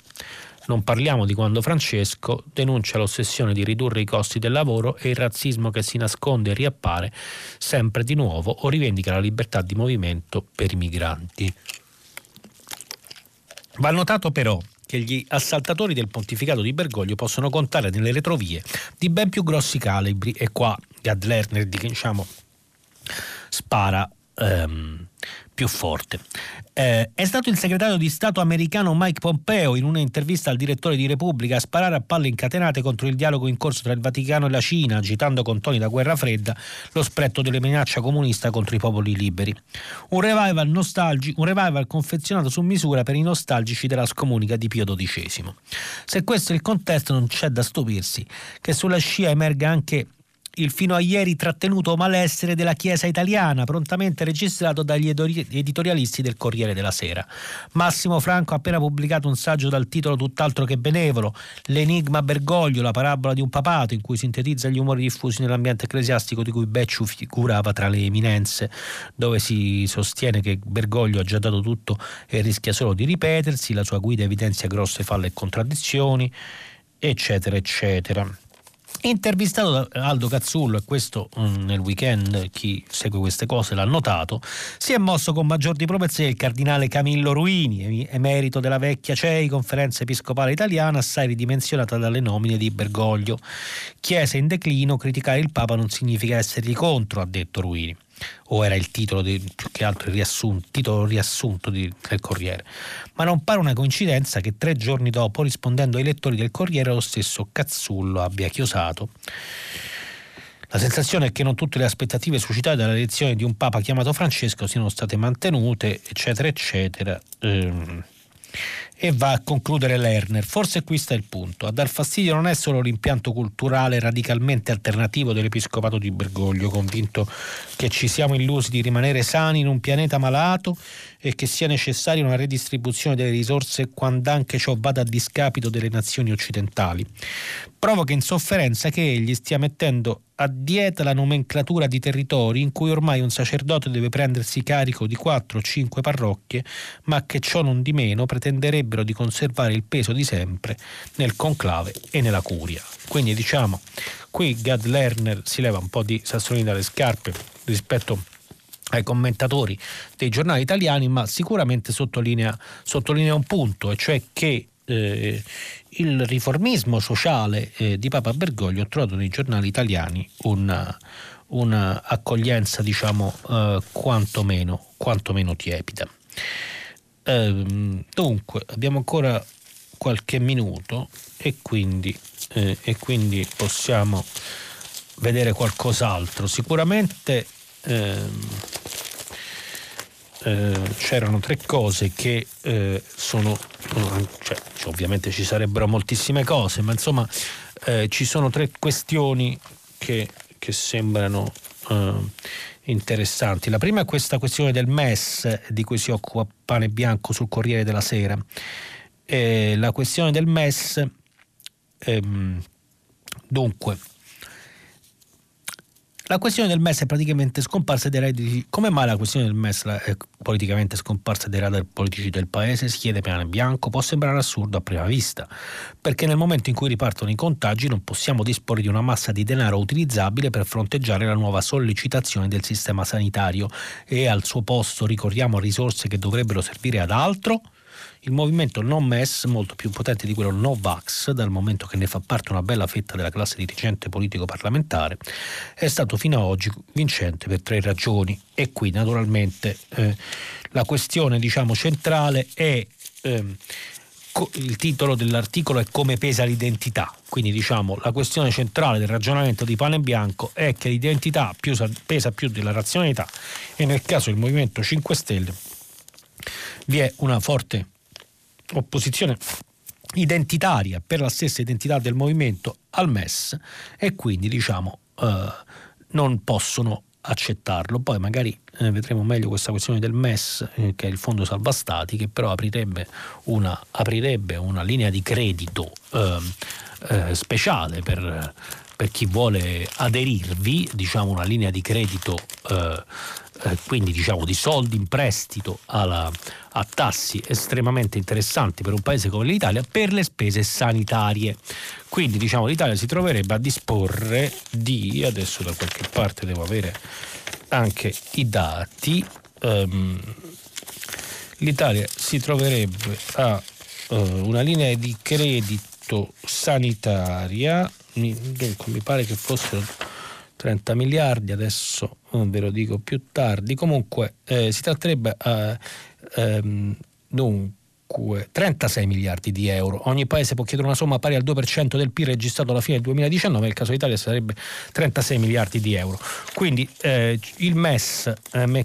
Non parliamo di quando Francesco denuncia l'ossessione di ridurre i costi del lavoro e il razzismo che si nasconde e riappare sempre di nuovo o rivendica la libertà di movimento per i migranti. Va notato però che gli assaltatori del pontificato di Bergoglio possono contare nelle retrovie di ben più grossi calibri e qua Gad Lerner diciamo, spara ehm, più forte. Eh, è stato il segretario di Stato americano Mike Pompeo in un'intervista al direttore di Repubblica a sparare a palle incatenate contro il dialogo in corso tra il Vaticano e la Cina, agitando con toni da guerra fredda lo spretto delle minacce comunista contro i popoli liberi. Un revival, nostalgi- un revival confezionato su misura per i nostalgici della scomunica di Pio XII. Se questo è il contesto non c'è da stupirsi che sulla scia emerga anche il fino a ieri trattenuto malessere della Chiesa italiana, prontamente registrato dagli editorialisti del Corriere della Sera. Massimo Franco ha appena pubblicato un saggio dal titolo tutt'altro che benevolo, L'enigma Bergoglio, la parabola di un papato, in cui sintetizza gli umori diffusi nell'ambiente ecclesiastico di cui Becciu figurava tra le eminenze, dove si sostiene che Bergoglio ha già dato tutto e rischia solo di ripetersi, la sua guida evidenzia grosse falle e contraddizioni, eccetera, eccetera. Intervistato da Aldo Cazzullo, e questo mm, nel weekend chi segue queste cose l'ha notato, si è mosso con maggior diplomazia il cardinale Camillo Ruini, emerito della vecchia CEI, conferenza episcopale italiana, assai ridimensionata dalle nomine di Bergoglio. Chiesa in declino, criticare il Papa non significa essergli contro, ha detto Ruini o era il titolo di, più che altro il riassunto, titolo riassunto di, del Corriere. Ma non pare una coincidenza che tre giorni dopo, rispondendo ai lettori del Corriere, lo stesso Cazzullo abbia chiosato. La sensazione è che non tutte le aspettative suscitate dall'elezione di un Papa chiamato Francesco siano state mantenute, eccetera, eccetera. Ehm e va a concludere Lerner. Forse qui sta il punto. A dar fastidio non è solo l'impianto culturale radicalmente alternativo dell'Episcopato di Bergoglio, convinto che ci siamo illusi di rimanere sani in un pianeta malato e che sia necessaria una redistribuzione delle risorse quando anche ciò vada a discapito delle nazioni occidentali. Provoca insofferenza che egli stia mettendo a dieta la nomenclatura di territori in cui ormai un sacerdote deve prendersi carico di 4 o 5 parrocchie, ma che ciò non di meno pretenderebbero di conservare il peso di sempre nel conclave e nella curia. Quindi diciamo, qui Gad Lerner si leva un po' di sassolini dalle scarpe rispetto ai commentatori dei giornali italiani, ma sicuramente sottolinea, sottolinea un punto, e cioè che eh, il riformismo sociale eh, di Papa Bergoglio ha trovato nei giornali italiani una, una accoglienza diciamo eh, quantomeno, quantomeno tiepida. Ehm, dunque abbiamo ancora qualche minuto e quindi, eh, e quindi possiamo vedere qualcos'altro. Sicuramente ehm, eh, c'erano tre cose che eh, sono, cioè, ovviamente ci sarebbero moltissime cose, ma insomma eh, ci sono tre questioni che, che sembrano eh, interessanti. La prima è questa questione del MES di cui si occupa Pane Bianco sul Corriere della Sera. la questione del MES, ehm, dunque, la questione del MES è praticamente scomparsa dai redditi. Come mai la questione del MES è politicamente scomparsa dai radar politici del paese? Si chiede piano bianco. Può sembrare assurdo a prima vista, perché nel momento in cui ripartono i contagi non possiamo disporre di una massa di denaro utilizzabile per fronteggiare la nuova sollecitazione del sistema sanitario e al suo posto ricorriamo a risorse che dovrebbero servire ad altro? Il movimento non MES, molto più potente di quello Novax, dal momento che ne fa parte una bella fetta della classe dirigente politico-parlamentare, è stato fino ad oggi vincente per tre ragioni. E qui naturalmente eh, la questione diciamo, centrale è... Eh, il titolo dell'articolo è come pesa l'identità, quindi diciamo la questione centrale del ragionamento di Pane Bianco è che l'identità pesa più della razionalità e nel caso del Movimento 5 Stelle vi è una forte opposizione identitaria per la stessa identità del movimento al MES e quindi diciamo eh, non possono accettarlo. Poi magari eh, vedremo meglio questa questione del MES, eh, che è il Fondo Salva Stati, che però aprirebbe una, aprirebbe una linea di credito ehm, eh, speciale per, per, chi vuole aderirvi, diciamo una linea di credito eh, quindi diciamo di soldi in prestito alla, a tassi estremamente interessanti per un paese come l'Italia per le spese sanitarie. Quindi diciamo l'Italia si troverebbe a disporre di, adesso da qualche parte devo avere anche i dati, um, l'Italia si troverebbe a uh, una linea di credito sanitaria, mi, dunque mi pare che fossero 30 miliardi, adesso ve lo dico più tardi, comunque eh, si tratterebbe eh, ehm, dunque 36 miliardi di euro. Ogni paese può chiedere una somma pari al 2% del PIL registrato alla fine del 2019, nel caso d'Italia sarebbe 36 miliardi di euro. Quindi eh, il MES, eh,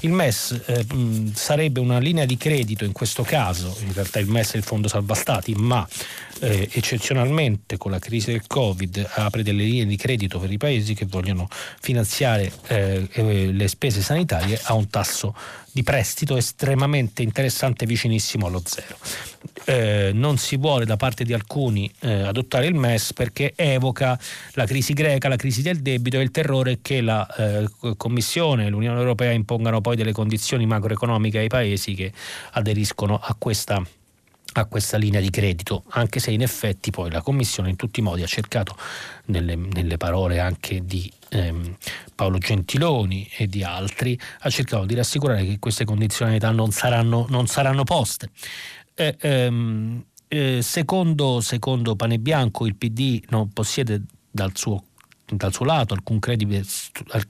il MES eh, sarebbe una linea di credito in questo caso, in realtà il MES è il Fondo Salva Stati, ma eh, eccezionalmente con la crisi del Covid apre delle linee di credito per i paesi che vogliono finanziare eh, eh le spese sanitarie a un tasso di prestito estremamente interessante vicinissimo allo zero. Eh, non si vuole da parte di alcuni eh, adottare il MES perché evoca la crisi greca, la crisi del debito e il terrore che la eh, Commissione e l'Unione Europea impongano poi delle condizioni macroeconomiche ai paesi che aderiscono a questa a questa linea di credito, anche se in effetti poi la Commissione in tutti i modi ha cercato, nelle, nelle parole anche di ehm, Paolo Gentiloni e di altri, ha cercato di rassicurare che queste condizionalità non saranno, non saranno poste. Eh, ehm, eh, secondo, secondo Pane Bianco il PD non possiede dal suo dal suo lato alcun credibile,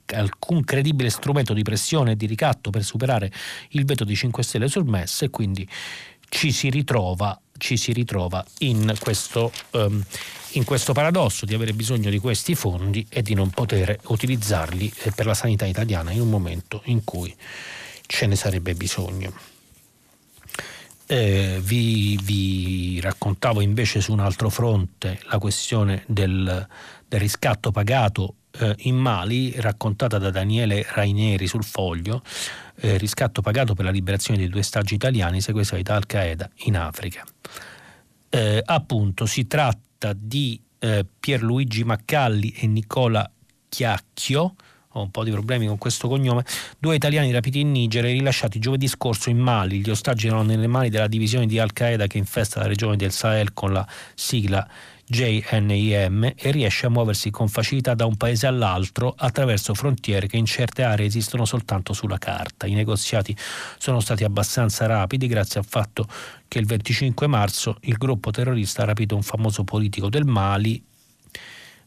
alcun credibile, strumento di pressione e di ricatto per superare il veto di 5 Stelle sul MES e quindi ci si ritrova, ci si ritrova in, questo, um, in questo paradosso di avere bisogno di questi fondi e di non poter utilizzarli eh, per la sanità italiana in un momento in cui ce ne sarebbe bisogno. Eh, vi, vi, raccontavo invece su un altro fronte la questione del, del riscatto pagato eh, in Mali, raccontata da Daniele Rainieri sul foglio, eh, riscatto pagato per la liberazione dei due stagi italiani sequestrati da Al-Qaeda in Africa. Eh, appunto, si tratta di eh, Pierluigi Maccalli e Nicola Chiacchio, ho un po' di problemi con questo cognome, due italiani rapiti in Niger e rilasciati giovedì scorso in Mali. Gli ostaggi erano nelle mani della divisione di Al-Qaeda che infesta la regione del Sahel con la sigla JNIM e riesce a muoversi con facilità da un paese all'altro attraverso frontiere che in certe aree esistono soltanto sulla carta. I negoziati sono stati abbastanza rapidi grazie al fatto che il 25 marzo il gruppo terrorista ha rapito un famoso politico del Mali.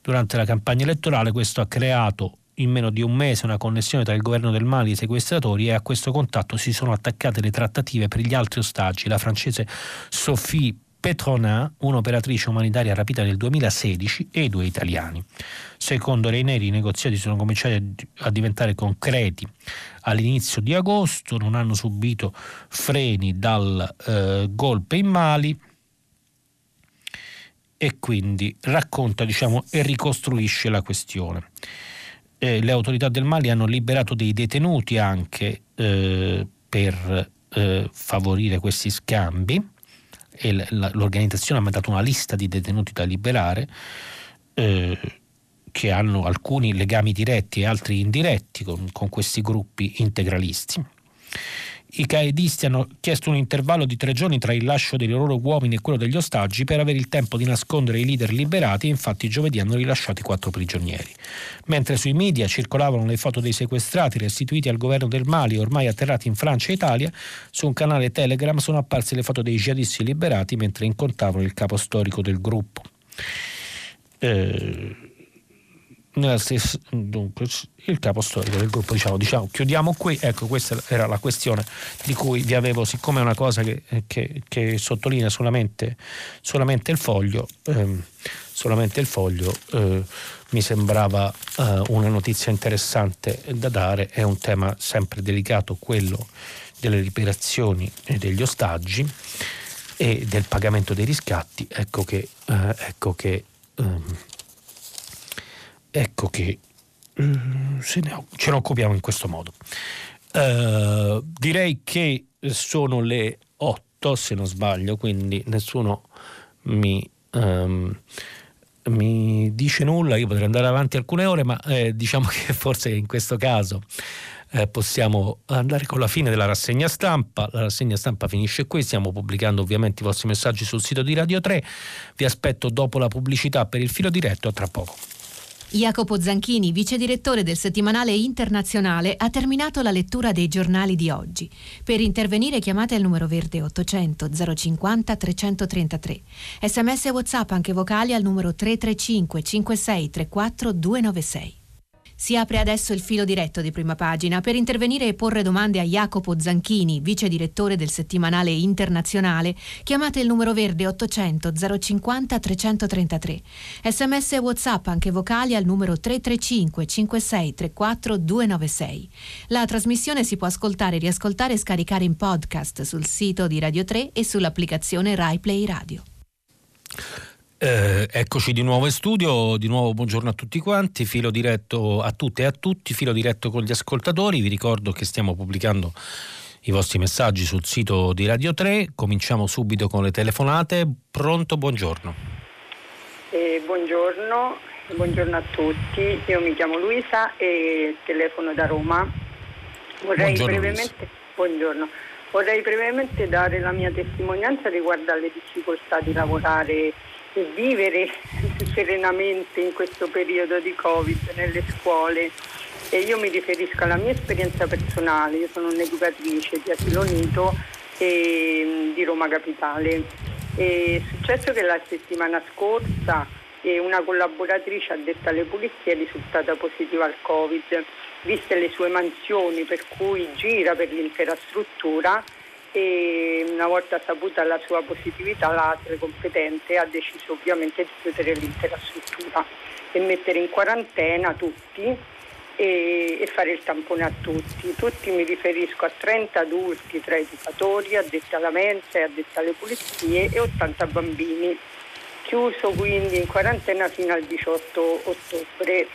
Durante la campagna elettorale questo ha creato in meno di un mese una connessione tra il governo del Mali e i sequestratori e a questo contatto si sono attaccate le trattative per gli altri ostaggi. La francese Sophie Petronin, un'operatrice umanitaria rapita nel 2016, e i due italiani. Secondo Reineri i negoziati sono cominciati a diventare concreti all'inizio di agosto, non hanno subito freni dal eh, golpe in Mali e quindi racconta diciamo, e ricostruisce la questione eh, le autorità del Mali hanno liberato dei detenuti anche eh, per eh, favorire questi scambi e l'organizzazione ha mandato una lista di detenuti da liberare eh, che hanno alcuni legami diretti e altri indiretti con, con questi gruppi integralisti. I caedisti hanno chiesto un intervallo di tre giorni tra il lascio dei loro uomini e quello degli ostaggi per avere il tempo di nascondere i leader liberati e infatti giovedì hanno rilasciato i quattro prigionieri. Mentre sui media circolavano le foto dei sequestrati restituiti al governo del Mali ormai atterrati in Francia e Italia, su un canale Telegram sono apparse le foto dei jihadisti liberati mentre incontravano il capo storico del gruppo. Eh, stessa, dunque, il capo storico del gruppo diciamo, diciamo chiudiamo qui. Ecco questa era la questione di cui vi avevo siccome è una cosa che, che, che sottolinea solamente, solamente, il foglio ehm, solamente il foglio eh, mi sembrava eh, una notizia interessante da dare. È un tema sempre delicato quello delle liberazioni degli ostaggi e del pagamento dei riscatti. Ecco che, eh, ecco che ehm, ecco che uh, ne, ce ne occupiamo in questo modo. Uh, direi che sono le 8 se non sbaglio, quindi nessuno mi, um, mi dice nulla, io potrei andare avanti alcune ore, ma eh, diciamo che forse in questo caso eh, possiamo andare con la fine della rassegna stampa. La rassegna stampa finisce qui, stiamo pubblicando ovviamente i vostri messaggi sul sito di Radio 3. Vi aspetto dopo la pubblicità per il filo diretto, a tra poco. Jacopo Zanchini, vice direttore del settimanale internazionale, ha terminato la lettura dei giornali di oggi. Per intervenire chiamate il numero verde 800 050 333. Sms e WhatsApp anche vocali al numero 335 56 34 296. Si apre adesso il filo diretto di prima pagina per intervenire e porre domande a Jacopo Zanchini, vice direttore del settimanale internazionale. Chiamate il numero verde 800 050 333. Sms e WhatsApp anche vocali al numero 335 56 34 296. La trasmissione si può ascoltare, riascoltare e scaricare in podcast sul sito di Radio 3 e sull'applicazione RaiPlay Radio. Eh, eccoci di nuovo in studio, di nuovo buongiorno a tutti quanti, filo diretto a tutte e a tutti, filo diretto con gli ascoltatori, vi ricordo che stiamo pubblicando i vostri messaggi sul sito di Radio 3, cominciamo subito con le telefonate, pronto, buongiorno. Eh, buongiorno, buongiorno a tutti, io mi chiamo Luisa e telefono da Roma. Vorrei Buongiorno, brevemente, buongiorno. Vorrei brevemente dare la mia testimonianza riguardo alle difficoltà di lavorare vivere serenamente in questo periodo di Covid nelle scuole. E io mi riferisco alla mia esperienza personale, io sono un'educatrice di asilo nido e, di Roma Capitale. È successo che la settimana scorsa eh, una collaboratrice addetta alle pulizie è risultata positiva al Covid, viste le sue mansioni per cui gira per l'intera struttura e una volta saputa la sua positività l'ASL competente ha deciso ovviamente di chiudere l'intera struttura e mettere in quarantena tutti e, e fare il tampone a tutti. Tutti mi riferisco a 30 adulti tra educatori, addetti alla mensa e addetti alle pulizie e 80 bambini. Chiuso quindi in quarantena fino al 18 ottobre.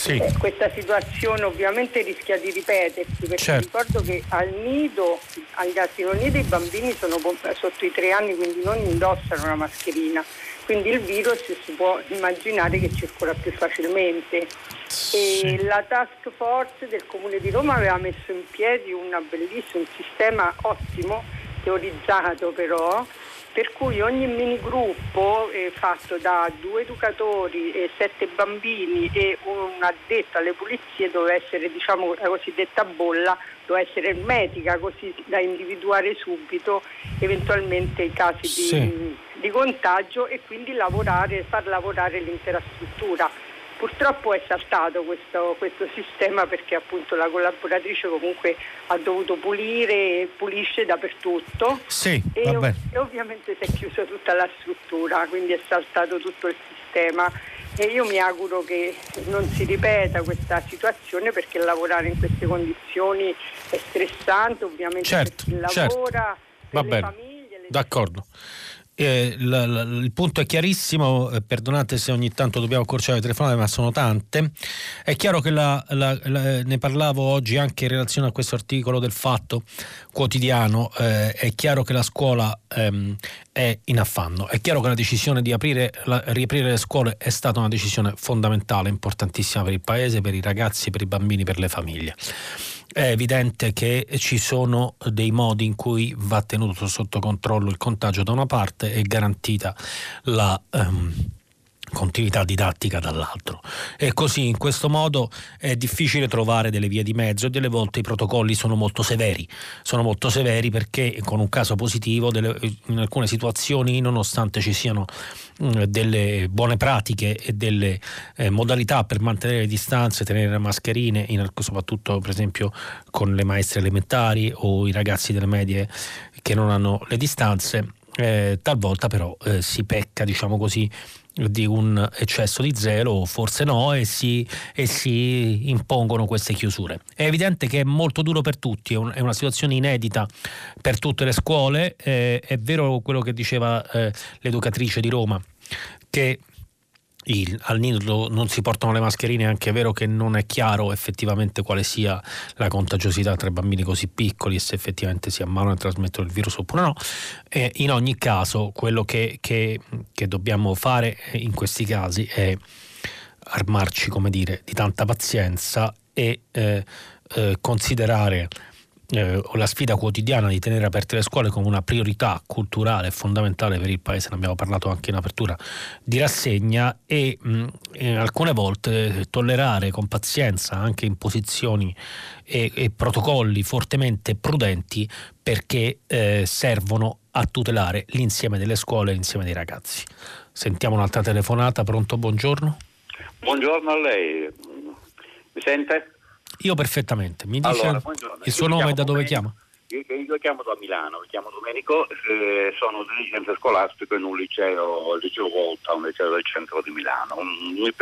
Sì. Eh, questa situazione ovviamente rischia di ripetersi perché Certo. ricordo che al nido, agli asilo nido i bambini sono sotto i tre anni quindi non indossano la mascherina, quindi il virus si può immaginare che circola più facilmente. Sì. La task force del Comune di Roma aveva messo in piedi una bellissimo un sistema ottimo, teorizzato però, per cui ogni minigruppo è fatto da due educatori e sette bambini e un addetto alle pulizie doveva essere diciamo la cosiddetta bolla, doveva essere ermetica così da individuare subito eventualmente i casi di, Sì. di contagio e quindi lavorare, far lavorare l'intera struttura. Purtroppo è saltato questo, questo sistema perché appunto la collaboratrice comunque ha dovuto pulire e pulisce dappertutto Sì, e, va ov- e ovviamente si è chiusa tutta la struttura, quindi è saltato tutto il sistema e io mi auguro che non si ripeta questa situazione perché lavorare in queste condizioni è stressante ovviamente Certo, per chi certo. lavora, Va per le bene. famiglie. le- D'accordo. Eh, la- la- il punto è chiarissimo, eh, perdonate se ogni tanto dobbiamo accorciare le telefonate, ma sono tante. È chiaro che la- la- ne parlavo oggi anche in relazione a questo articolo del Fatto Quotidiano, eh, è chiaro che la scuola ehm, è in affanno, è chiaro che la decisione di aprire, riaprire le scuole è stata una decisione fondamentale, importantissima per il Paese, per i ragazzi, per i bambini, per le famiglie. È evidente che ci sono dei modi in cui va tenuto sotto controllo il contagio da una parte e garantita la ehm, continuità didattica dall'altro. E così in questo modo è difficile trovare delle vie di mezzo e delle volte i protocolli sono molto severi. Sono molto severi perché con un caso positivo delle- in alcune situazioni, nonostante ci siano mh, delle buone pratiche e delle eh, modalità per mantenere le distanze, tenere le mascherine, in soprattutto per esempio con le maestre elementari o i ragazzi delle medie che non hanno le distanze, eh, talvolta però eh, si pecca, diciamo così, di un eccesso di zelo, forse no, e si, e si impongono queste chiusure. È evidente che è molto duro per tutti, è, un- è una situazione inedita per tutte le scuole, eh, è vero quello che diceva eh, l'educatrice di Roma, che il- al nido non si portano le mascherine, è anche vero che non è chiaro effettivamente quale sia la contagiosità tra i bambini così piccoli e se effettivamente si ammalano e trasmettono il virus oppure no. E in ogni caso, quello che, che- che dobbiamo fare in questi casi è armarci, come dire, di tanta pazienza e eh, eh, considerare eh, la sfida quotidiana di tenere aperte le scuole come una priorità culturale fondamentale per il Paese, ne abbiamo parlato anche in apertura di rassegna e mh, eh, alcune volte tollerare con pazienza anche imposizioni e, e protocolli fortemente prudenti perché eh, servono a tutelare l'insieme delle scuole e l'insieme dei ragazzi. Sentiamo un'altra telefonata, pronto, buongiorno? Buongiorno a lei, mi sente? Io perfettamente, mi dice Allora, il suo mi nome e da dove chiama? io, io chiamo da Milano, mi chiamo Domenico, eh, sono dirigente scolastico in un liceo, il liceo Volta, un liceo del centro di Milano. Mi,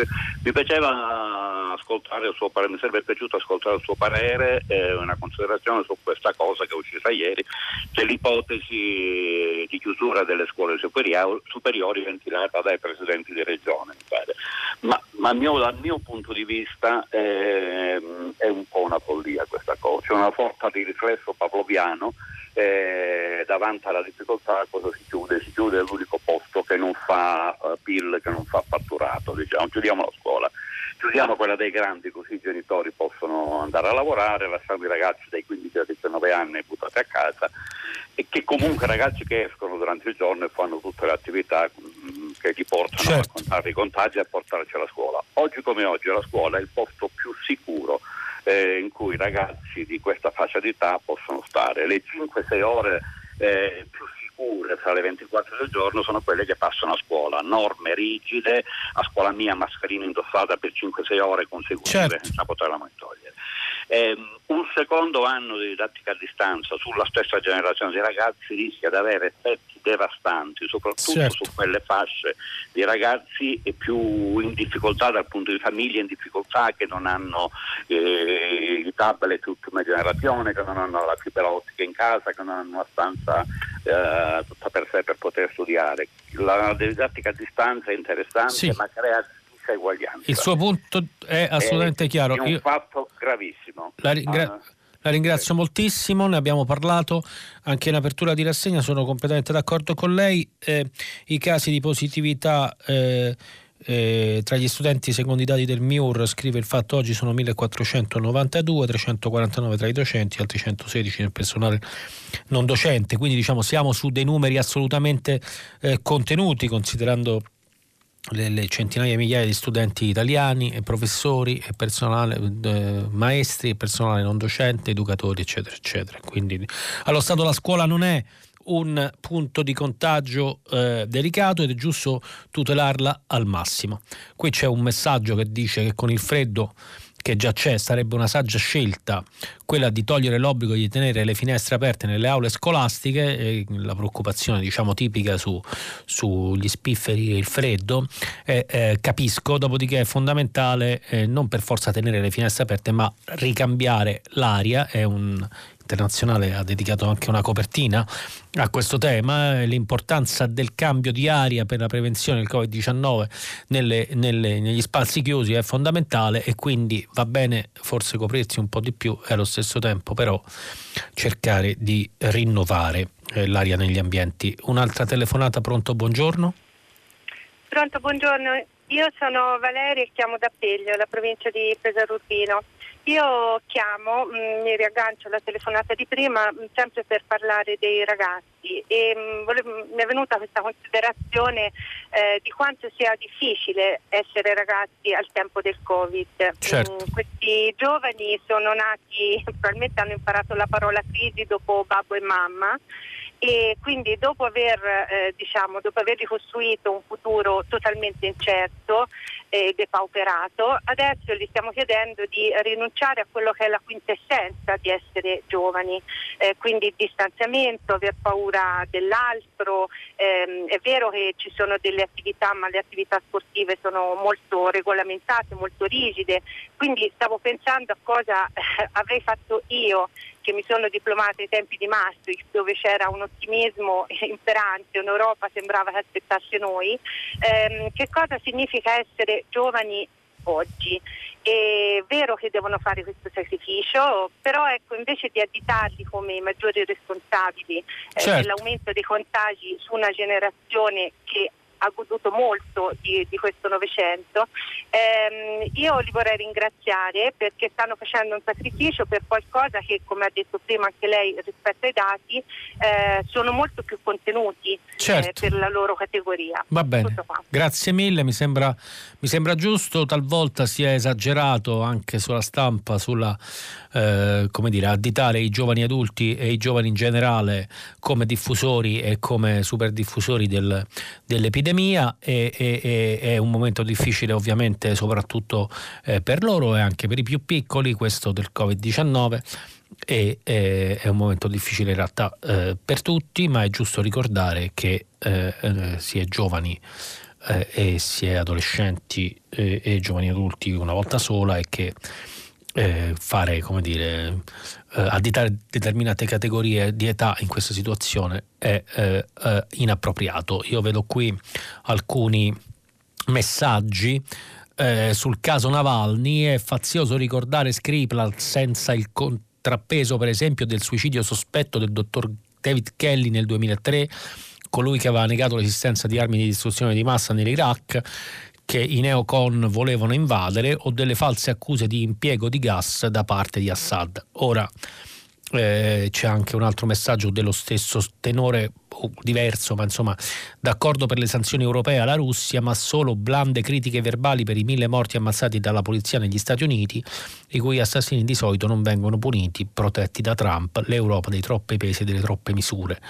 mi piaceva ascoltare il suo parere, mi sarebbe piaciuto ascoltare il suo parere e una considerazione su questa cosa che è uscita ieri, dell'ipotesi di chiusura delle scuole superiori, superiori ventilata dai presidenti di regione. Ma, ma mio, dal mio punto di vista eh, è un po' una follia questa cosa, c'è una forza di riflesso pavloviano eh, davanti alla difficoltà cosa si chiude? Si chiude l'unico posto che non fa uh, PIL, che non fa fatturato, diciamo, chiudiamo la scuola. Chiudiamo quella dei grandi così i genitori possono andare a lavorare, lasciamo i ragazzi dai 15 ai 19 anni buttati a casa e che comunque ragazzi che escono durante il giorno e fanno tutte le attività che ti portano certo. a raccontare i contagi e a portarci alla scuola. Oggi come oggi la scuola è il posto più sicuro eh, in cui i ragazzi di questa fascia d'età possono stare. Le 5-6 ore eh, più sicure fra le 24 del giorno sono quelle che passano a scuola, norme rigide, a scuola mia mascherina indossata per 5-6 ore consecutive certo. senza poterla mai togliere. Eh, un secondo anno di didattica a distanza sulla stessa generazione di ragazzi rischia di avere effetti devastanti, soprattutto certo. su quelle fasce di ragazzi più in difficoltà dal punto di famiglia, in difficoltà che non hanno eh, i tablet di ultima generazione, che non hanno la fibra ottica in casa, che non hanno una stanza eh, tutta per sé per poter studiare. La didattica a distanza è interessante, sì. ma crea stessa eguaglianza. Il suo punto è assolutamente è chiaro. È un Io... fatto gravissimo. La, ringra... ah, la ringrazio moltissimo, ne abbiamo parlato anche in apertura di rassegna, sono completamente d'accordo con lei. Eh, I casi di positività eh, eh, tra gli studenti, secondo i dati del MIUR, scrive il fatto oggi sono 1492, 349 tra i docenti, altri 116 nel personale non docente, quindi diciamo siamo su dei numeri assolutamente eh, contenuti considerando le, le, centinaia di migliaia di studenti italiani e professori e personale, eh, maestri e personale non docente, educatori eccetera eccetera. Quindi allo stato la scuola non è un punto di contagio eh, delicato ed è giusto tutelarla al massimo. Qui c'è un messaggio che dice che con il freddo che già c'è, sarebbe una saggia scelta quella di togliere l'obbligo di tenere le finestre aperte nelle aule scolastiche, la preoccupazione diciamo tipica su, sugli spifferi e il freddo, eh, eh, capisco, dopodiché è fondamentale eh, non per forza tenere le finestre aperte ma ricambiare l'aria, è un internazionale ha dedicato anche una copertina a questo tema, l'importanza del cambio di aria per la prevenzione del Covid-19 nelle, nelle, negli spazi chiusi è fondamentale e quindi va bene forse coprirsi un po' di più e allo stesso tempo però cercare di rinnovare eh, l'aria negli ambienti. Un'altra telefonata, pronto, buongiorno. Pronto, buongiorno. Io sono Valeria e chiamo da Peglio, la provincia di Pesaro Urbino. Io chiamo, mh, mm, mi riaggancio alla telefonata di prima, mh, mm, sempre per parlare dei ragazzi e mh, mm, volevo, mi è venuta questa considerazione eh, di quanto sia difficile essere ragazzi al tempo del Covid. Certo. questi giovani sono nati, probabilmente hanno imparato la parola crisi dopo babbo e mamma e quindi dopo aver, eh, diciamo, dopo aver ricostruito un futuro totalmente incerto e depauperato, adesso gli stiamo chiedendo di rinunciare a quello che è la quintessenza di essere giovani, eh, quindi distanziamento, aver paura dell'altro, eh, è vero che ci sono delle attività ma le attività sportive sono molto regolamentate, molto rigide, quindi stavo pensando a cosa eh, avrei fatto io che mi sono diplomata ai tempi di Maastricht dove c'era un ottimismo imperante, un'Europa sembrava che aspettasse noi, ehm, che cosa significa essere giovani oggi? È vero che devono fare questo sacrificio, però ecco, invece di additarli come i maggiori responsabili eh, certo. dell'aumento dei contagi su una generazione che ha goduto molto di, di questo Novecento. Eh, io li vorrei ringraziare perché stanno facendo un sacrificio per qualcosa che, come ha detto prima anche lei rispetto ai dati, eh, sono molto più contenuti eh, certo. eh, per la loro categoria. Va bene, grazie mille, mi sembra, mi sembra, giusto, talvolta si è esagerato anche sulla stampa, sulla, eh, come dire, additare i giovani adulti e i giovani in generale come diffusori e come superdiffusori del, dell'epidemia l'epidemia è, è, un momento difficile ovviamente soprattutto eh, per loro e anche per i più piccoli, questo del Covid-19 e eh, è un momento difficile in realtà eh, per tutti, ma è giusto ricordare che eh, eh si è giovani eh, e si è adolescenti e giovani adulti una volta sola e che fare, come dire, additare determinate categorie di età in questa situazione è inappropriato. Io vedo qui alcuni messaggi eh, sul caso Navalny è fazioso ricordare Skripal senza il contrappeso per esempio del suicidio sospetto del dottor David Kelly nel 2003 colui che aveva negato l'esistenza di armi di distruzione di massa nell'Iraq che i neocon volevano invadere o delle false accuse di impiego di gas da parte di Assad. Ora eh, c'è anche un altro messaggio dello stesso tenore diverso, ma insomma d'accordo per le sanzioni europee alla Russia, ma solo blande critiche verbali per i mille morti ammazzati dalla polizia negli Stati Uniti, i cui assassini di solito non vengono puniti, protetti da Trump, l'Europa dei troppi pesi e delle troppe misure.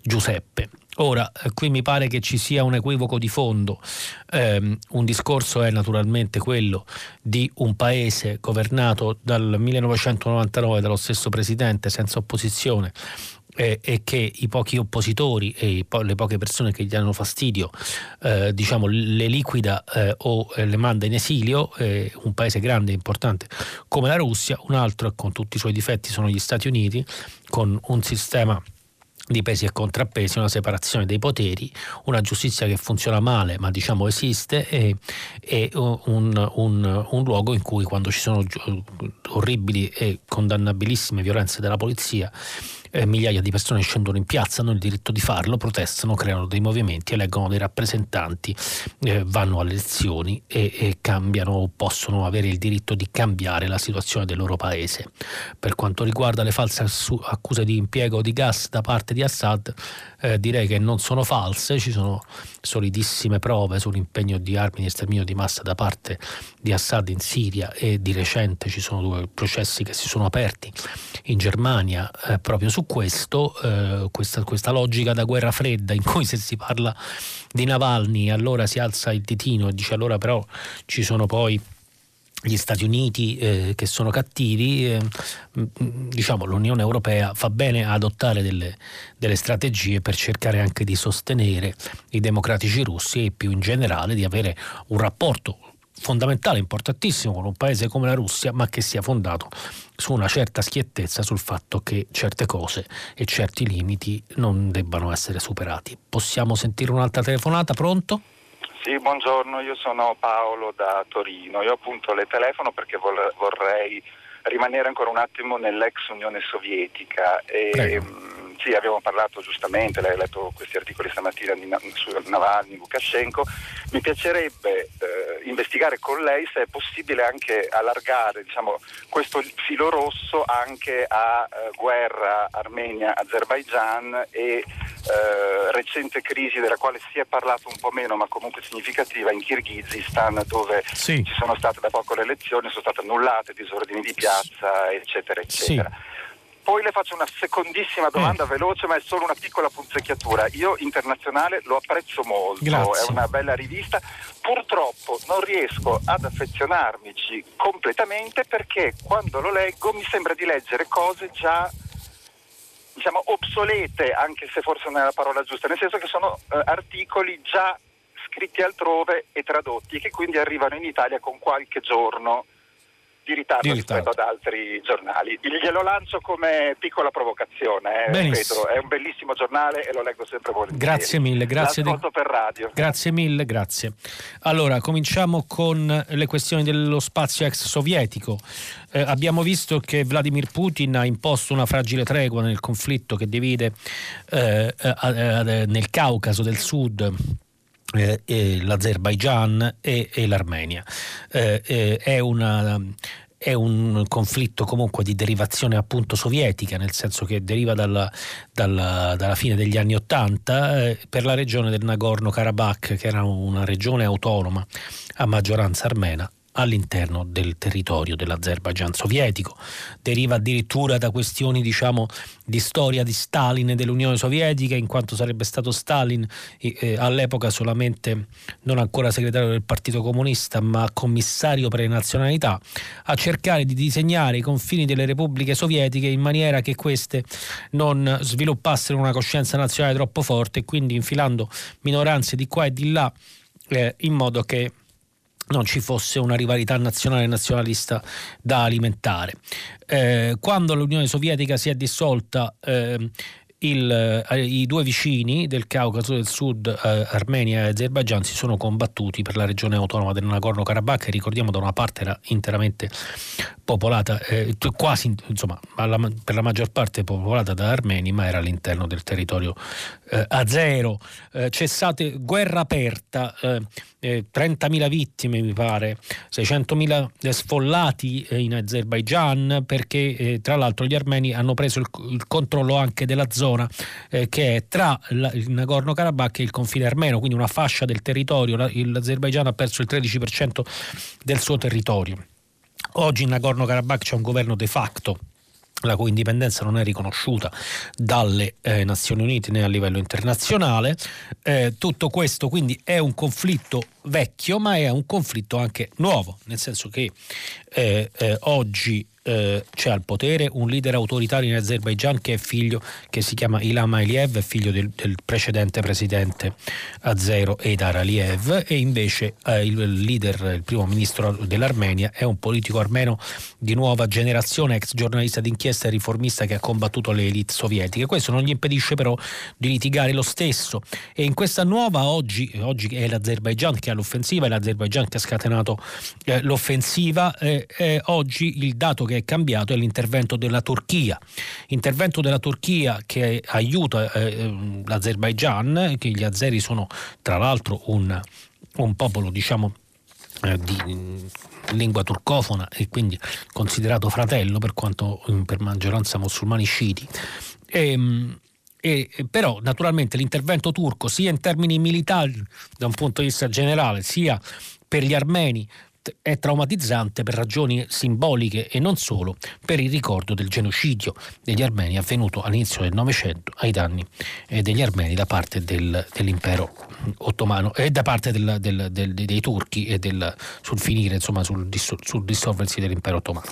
Giuseppe. Ora, eh, qui mi pare che ci sia un equivoco di fondo. Eh, un discorso è naturalmente quello di un paese governato dal 1999 dallo stesso presidente senza opposizione eh, e che i pochi oppositori e le poche persone che gli danno fastidio eh, diciamo, le liquida eh, o le manda in esilio, eh, un paese grande e importante come la Russia, un altro con tutti i suoi difetti sono gli Stati Uniti con un sistema di pesi e contrappesi, una separazione dei poteri, una giustizia che funziona male ma diciamo esiste e, e un, un, un, luogo in cui quando ci sono orribili e condannabilissime violenze della polizia eh, migliaia di persone scendono in piazza, hanno il diritto di farlo, protestano, creano dei movimenti, eleggono dei rappresentanti, eh, vanno alle elezioni e, e cambiano possono avere il diritto di cambiare la situazione del loro paese. Per quanto riguarda le false accuse di impiego di gas da parte di Assad, eh, direi che non sono false, ci sono solidissime prove sull'impegno di armi di esterminio di massa da parte di Assad in Siria e di recente ci sono due processi che si sono aperti in Germania. Eh, proprio su questo, eh, questa, questa, logica da guerra fredda in cui se si parla di Navalny allora si alza il ditino e dice allora però ci sono poi gli Stati Uniti eh, che sono cattivi, eh, diciamo l'Unione Europea fa bene a adottare delle, delle, strategie per cercare anche di sostenere i democratici russi e più in generale di avere un rapporto fondamentale, importantissimo con un paese come la Russia, ma che sia fondato su una certa schiettezza sul fatto che certe cose e certi limiti non debbano essere superati. Possiamo sentire un'altra telefonata? Pronto? Sì, buongiorno, io sono Paolo da Torino. Io appunto le telefono perché vorrei rimanere ancora un attimo nell'ex Unione Sovietica. E, mm, sì, abbiamo parlato giustamente, lei ha letto questi articoli stamattina di, su Navalny, Lukashenko. Mi piacerebbe eh, investigare con lei se è possibile anche allargare diciamo, questo filo rosso anche a eh, guerra Armenia-Azerbaijan e eh, recente crisi della quale si è parlato un po' meno ma comunque significativa in Kirghizistan dove sì. ci sono state da poco le elezioni, sono state annullate disordini di piazza eccetera eccetera. Sì. Poi le faccio una secondissima domanda mm. veloce, ma è solo una piccola punzecchiatura. Io internazionale lo apprezzo molto, Grazie. è una bella rivista. Purtroppo non riesco ad affezionarmici completamente perché quando lo leggo mi sembra di leggere cose già diciamo, obsolete, anche se forse non è la parola giusta, nel senso che sono eh, articoli già scritti altrove e tradotti e che quindi arrivano in Italia con qualche giorno di ritardo, di rispetto ad altri giornali. Glielo lancio come piccola provocazione, eh. Ripeto, è un bellissimo giornale e lo leggo sempre volentieri. Grazie mille, grazie. Di... per radio. Grazie mille, grazie. Allora, cominciamo con le questioni dello spazio ex sovietico. Eh, abbiamo visto che Vladimir Putin ha imposto una fragile tregua nel conflitto che divide eh, eh, eh nel Caucaso del Sud eh, l'Azerbaigian e, e l'Armenia. Eh, eh, è una è un conflitto comunque di derivazione appunto sovietica, nel senso che deriva dalla, dalla, dalla fine degli anni Ottanta eh, per la regione del Nagorno-Karabakh, che era una regione autonoma a maggioranza armena, all'interno del territorio dell'Azerbaijan sovietico. Deriva addirittura da questioni diciamo, di storia di Stalin e dell'Unione Sovietica, in quanto sarebbe stato Stalin eh, all'epoca solamente non ancora segretario del Partito Comunista, ma commissario per le nazionalità, a cercare di disegnare i confini delle repubbliche sovietiche in maniera che queste non sviluppassero una coscienza nazionale troppo forte e quindi infilando minoranze di qua e di là eh, in modo che non ci fosse una rivalità nazionale nazionalista da alimentare. Eh, quando l'Unione Sovietica si è dissolta, eh, il, eh, i due vicini del Caucaso del Sud, eh, Armenia e Azerbaijan, si sono combattuti per la regione autonoma del Nagorno-Karabakh, che ricordiamo da una parte era interamente popolata, eh, quasi insomma, alla, per la maggior parte popolata da armeni, ma era all'interno del territorio eh, azero. Eh, cessate guerra aperta, eh, 30.000 vittime mi pare, 600.000 sfollati in Azerbaijan perché tra l'altro gli armeni hanno preso il, il controllo anche della zona che è tra il Nagorno-Karabakh e il confine armeno, quindi una fascia del territorio, l'Azerbaijan ha perso il 13% del suo territorio. Oggi in Nagorno-Karabakh c'è un governo de facto la cui indipendenza non è riconosciuta dalle eh, Nazioni Unite né a livello internazionale. Eh, tutto questo quindi è un conflitto vecchio, ma è un conflitto anche nuovo, nel senso che eh, eh oggi eh, c'è al potere un leader autoritario in Azerbaijan che è figlio, che si chiama Ilham Aliyev, figlio del, del precedente presidente azero Eidar Aliyev e invece eh, il leader, il primo ministro dell'Armenia è un politico armeno di nuova generazione, ex giornalista d'inchiesta e riformista che ha combattuto le elite sovietiche. Questo non gli impedisce però di litigare lo stesso e in questa nuova oggi, oggi è l'Azerbaijan che ha l'offensiva, è l'Azerbaijan che ha scatenato eh, l'offensiva, eh, oggi il dato che è cambiato è l'intervento della Turchia. Intervento della Turchia che aiuta eh, l'Azerbaigian, che gli azeri sono tra l'altro un, un popolo diciamo eh, di lingua turcofona e quindi considerato fratello per quanto per maggioranza musulmani sciiti. E, ehm, e, però naturalmente l'intervento turco sia in termini militari da un punto di vista generale sia per gli armeni è traumatizzante per ragioni simboliche e non solo per il ricordo del genocidio degli armeni avvenuto all'inizio del Novecento ai danni eh, degli armeni da parte del, dell'impero ottomano e da parte del, del, dei turchi e sul finire insomma sul, sul dissolversi dell'impero ottomano.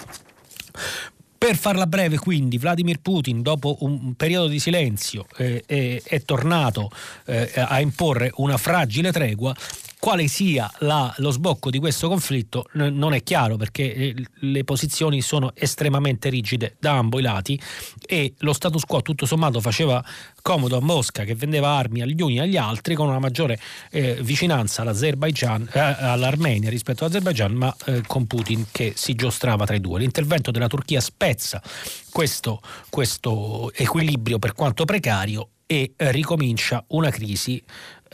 Per farla breve, quindi, Vladimir Putin, dopo un periodo di silenzio, eh, è, è, tornato eh, a imporre una fragile tregua quale sia la, lo sbocco di questo conflitto n- non è chiaro perché eh, le posizioni sono estremamente rigide da ambo i lati e lo status quo tutto sommato faceva comodo a Mosca che vendeva armi agli uni e agli altri con una maggiore eh, vicinanza all'Azerbaijan, eh, all'Armenia rispetto all'Azerbaijan ma eh, con Putin che si giostrava tra i due. L'intervento della Turchia spezza questo, questo equilibrio per quanto precario e eh, ricomincia una crisi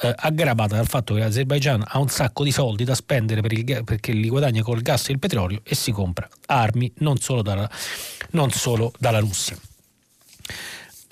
eh, aggravata dal fatto che l'Azerbaijan ha un sacco di soldi da spendere per il, perché li guadagna col gas e il petrolio e si compra armi non solo dalla, non solo dalla Russia.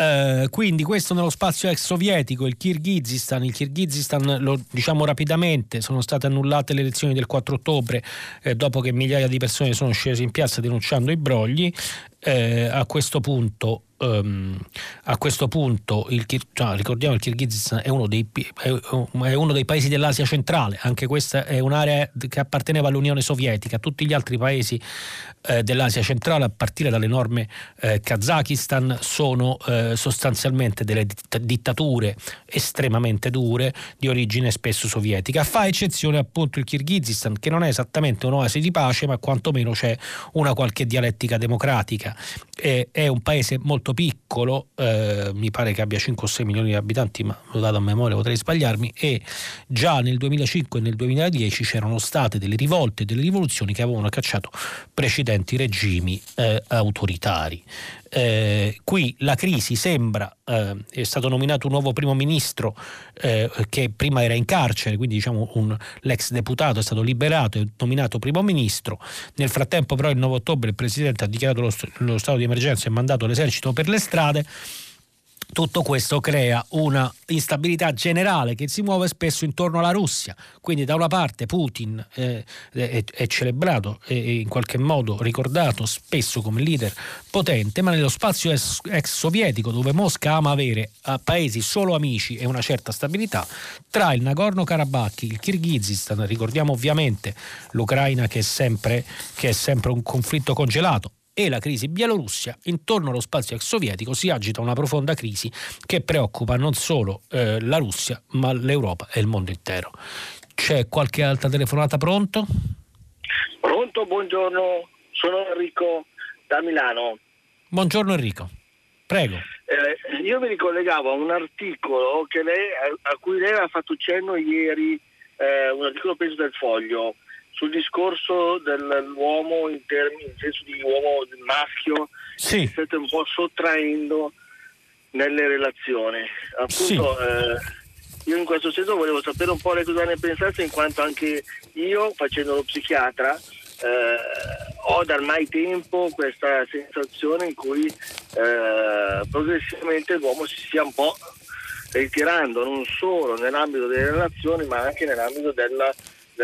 Uh, quindi questo nello spazio ex sovietico, il Kirghizistan, il Kirghizistan lo diciamo rapidamente, sono state annullate le elezioni del 4 ottobre eh, dopo che migliaia di persone sono scese in piazza denunciando i brogli, eh, a questo punto Um, a questo punto il, cioè, ricordiamo il Kirghizistan è uno, dei, è uno, dei, paesi dell'Asia centrale, anche questa è un'area che apparteneva all'Unione Sovietica, tutti gli altri paesi eh, dell'Asia centrale, a partire dall'enorme eh, Kazakistan, sono eh, sostanzialmente delle dittature estremamente dure di origine spesso sovietica. Fa eccezione appunto il Kirghizistan, che non è esattamente un'oasi di pace, ma quantomeno c'è una qualche dialettica democratica. è un paese molto molto piccolo, eh, mi pare che abbia 5 o 6 milioni di abitanti, ma lo dato a memoria, potrei sbagliarmi, e già nel 2005 e nel 2010 c'erano state delle rivolte e delle rivoluzioni che avevano cacciato precedenti regimi eh, autoritari. Eh, qui la crisi sembra, eh, è stato nominato un nuovo primo ministro eh, che prima era in carcere, quindi diciamo un, l'ex deputato è stato liberato e nominato primo ministro. Nel frattempo però il 9 ottobre il presidente ha dichiarato lo, lo stato di emergenza e mandato l'esercito per le strade tutto questo crea una instabilità generale che si muove spesso intorno alla Russia. Quindi da una parte Putin eh, è, è, celebrato e in qualche modo ricordato spesso come leader potente, ma nello spazio ex, ex sovietico dove Mosca ama avere a paesi solo amici e una certa stabilità, tra il Nagorno-Karabakh, il Kirghizistan, ricordiamo ovviamente l'Ucraina che è sempre, che è sempre un conflitto congelato, e la crisi bielorussia, intorno allo spazio ex sovietico si agita una profonda crisi che preoccupa non solo eh, la Russia, ma l'Europa e il mondo intero. C'è qualche altra telefonata pronto? Pronto, buongiorno, sono Enrico da Milano. Buongiorno Enrico, prego. Eh, io mi ricollegavo a un articolo lei, a, cui lei ha fatto cenno ieri, eh, un articolo preso del foglio sul discorso dell'uomo in, termini, in senso di uomo maschio sì. si state un po' sottraendo nelle relazioni. Appunto, sì. eh, io in questo senso volevo sapere un po' lei cosa ne pensasse, in quanto anche io, facendo lo psichiatra, eh, ho da ormai tempo questa sensazione in cui eh, progressivamente l'uomo si sia un po' ritirando non solo nell'ambito delle relazioni ma anche nell'ambito della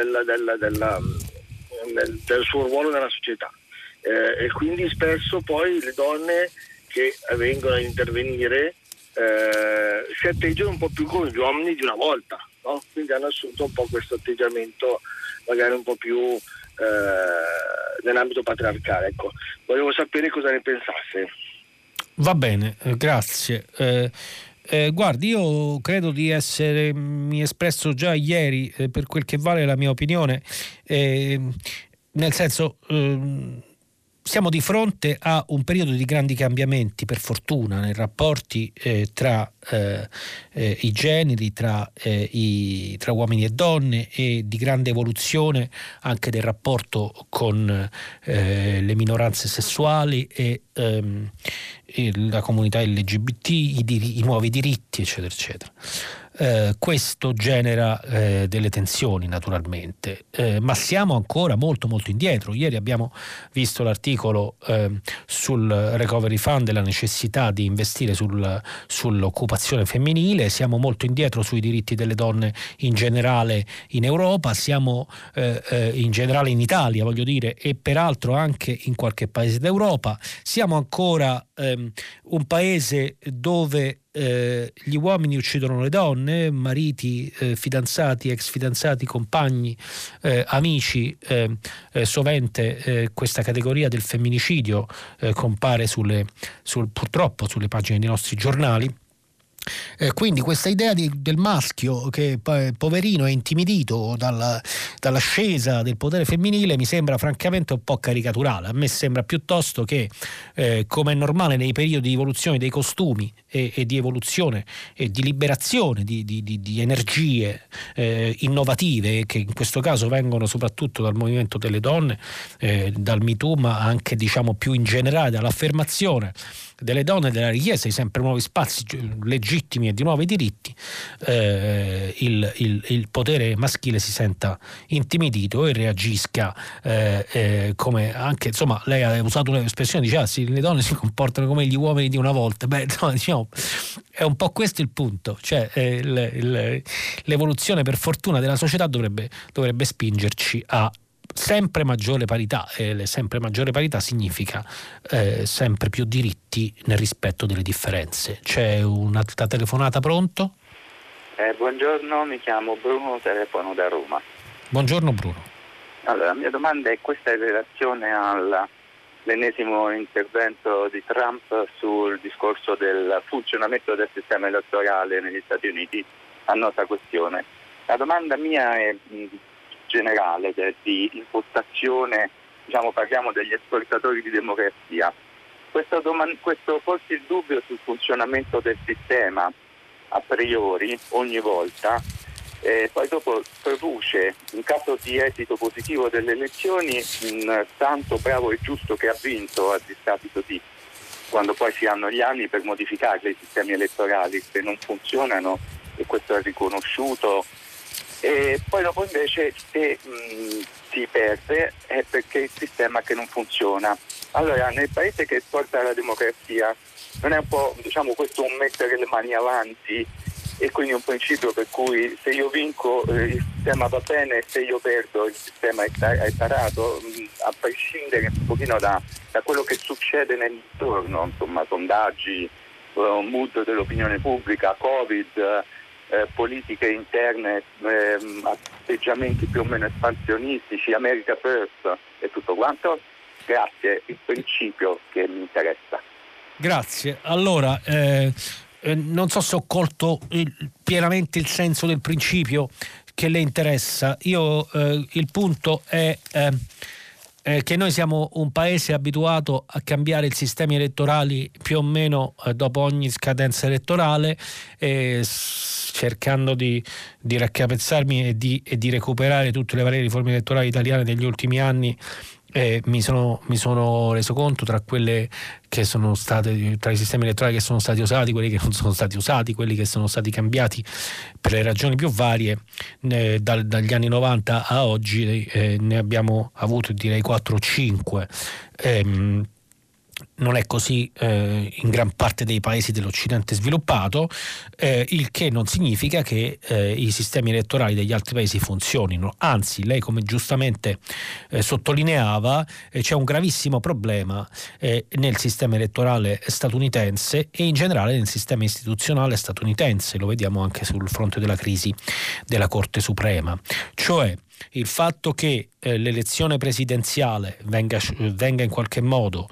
della, della, del, del, suo ruolo nella società. Eh, e quindi spesso poi le donne che vengono a intervenire eh, si atteggiano un po' più come gli uomini di una volta, no? quindi hanno assunto un po' questo atteggiamento magari un po' più eh, nell'ambito patriarcale. Ecco. Volevo sapere cosa ne pensasse. Va bene, eh, grazie. Eh, eh, guardi, io credo di essermi espresso già ieri eh, per quel che vale la mia opinione, eh, nel senso ehm, siamo di fronte a un periodo di grandi cambiamenti, per fortuna, nei rapporti eh, tra eh, eh, i generi, tra, eh, i, tra, uomini e donne e di grande evoluzione anche del rapporto con eh, le minoranze sessuali e, ehm, la comunità LGBT, i, i, nuovi diritti, eccetera, eccetera. Eh, questo genera eh, delle tensioni naturalmente, eh, ma siamo ancora molto molto indietro. Ieri abbiamo visto l'articolo ehm, sul Recovery Fund e la necessità di investire sul, sull'occupazione femminile, siamo molto indietro sui diritti delle donne in generale in Europa, siamo eh, eh, in generale in Italia voglio dire e peraltro anche in qualche paese d'Europa, siamo ancora ehm, un paese dove eh, gli uomini uccidono le donne, mariti, eh, fidanzati, ex fidanzati, compagni, eh, amici, eh, eh, sovente eh, questa categoria del femminicidio compare sulle, sul, purtroppo sulle pagine dei nostri giornali. Eh, quindi questa idea di, del maschio che poverino è intimidito dalla, dall'ascesa del potere femminile mi sembra francamente un po' caricaturale. A me sembra piuttosto che, eh, come è normale nei periodi di evoluzione dei costumi e, e di evoluzione e di liberazione di, di, di energie eh, innovative, che in questo caso vengono soprattutto dal movimento delle donne, eh, dal MeToo, ma anche diciamo più in generale dall'affermazione delle donne, della richiesta di sempre nuovi spazi legittimi e di nuovi diritti, eh, il, il, il, potere maschile si senta intimidito e reagisca eh, eh, come anche, insomma, lei ha usato un'espressione, diceva ah, sì, le donne si comportano come gli uomini di una volta. Beh, no, diciamo, è un po' questo il punto, cioè eh, l'evoluzione per fortuna della società dovrebbe, dovrebbe spingerci a sempre maggiore parità e sempre maggiore parità significa eh, sempre più diritti nel rispetto delle differenze. C'è una telefonata pronto? Eh, buongiorno, mi chiamo Bruno, telefono da Roma. Buongiorno Bruno. Allora, la mia domanda è questa in relazione all'ennesimo intervento di Trump sul discorso del funzionamento del sistema elettorale negli Stati Uniti, a nota questione. La domanda mia è generale di impostazione, diciamo, parliamo degli esportatori di democrazia. Questo, doman- questo porsi il dubbio sul funzionamento del sistema a priori ogni volta eh, poi dopo produce in caso di esito positivo delle elezioni un tanto bravo e giusto che ha vinto a discapito di quando poi si hanno gli anni per modificare i sistemi elettorali se non funzionano e questo è riconosciuto e poi dopo invece se si perde è perché il sistema che non funziona. Allora, nel paese che esporta la democrazia, non è un po' diciamo, questo un mettere le mani avanti e quindi un principio per cui se io vinco eh, il sistema va bene se io perdo il sistema è, è tarato, a prescindere un pochino da, da, quello che succede nell'intorno, insomma sondaggi, uh, mood dell'opinione pubblica, Covid, eh, politiche interne, eh, atteggiamenti più o meno espansionistici, America First e tutto quanto, grazie, il principio che mi interessa. Grazie. Allora, eh, eh, non so se ho colto il, pienamente il senso del principio che le interessa. Io eh, il punto è eh, che noi siamo un paese abituato a cambiare i sistemi elettorali più o meno eh, dopo ogni scadenza elettorale, cercando di, di raccapezzarmi e di, e di recuperare tutte le varie riforme elettorali italiane degli ultimi anni eh, mi, sono, mi, sono, reso conto tra quelle che sono state, tra i sistemi elettorali che sono stati usati, quelli che non sono stati usati, quelli che sono stati cambiati per le ragioni più varie, eh, dal, dagli anni 90 a oggi eh, ne abbiamo avuto direi 4 o 5 non è così eh, in gran parte dei paesi dell'Occidente sviluppato, eh, il che non significa che eh, i sistemi elettorali degli altri paesi funzionino. Anzi, lei come giustamente eh, sottolineava, eh, c'è un gravissimo problema eh, nel sistema elettorale statunitense e in generale nel sistema istituzionale statunitense, lo vediamo anche sul fronte della crisi della Corte Suprema. Cioè, il fatto che eh, l'elezione presidenziale venga, venga, in qualche modo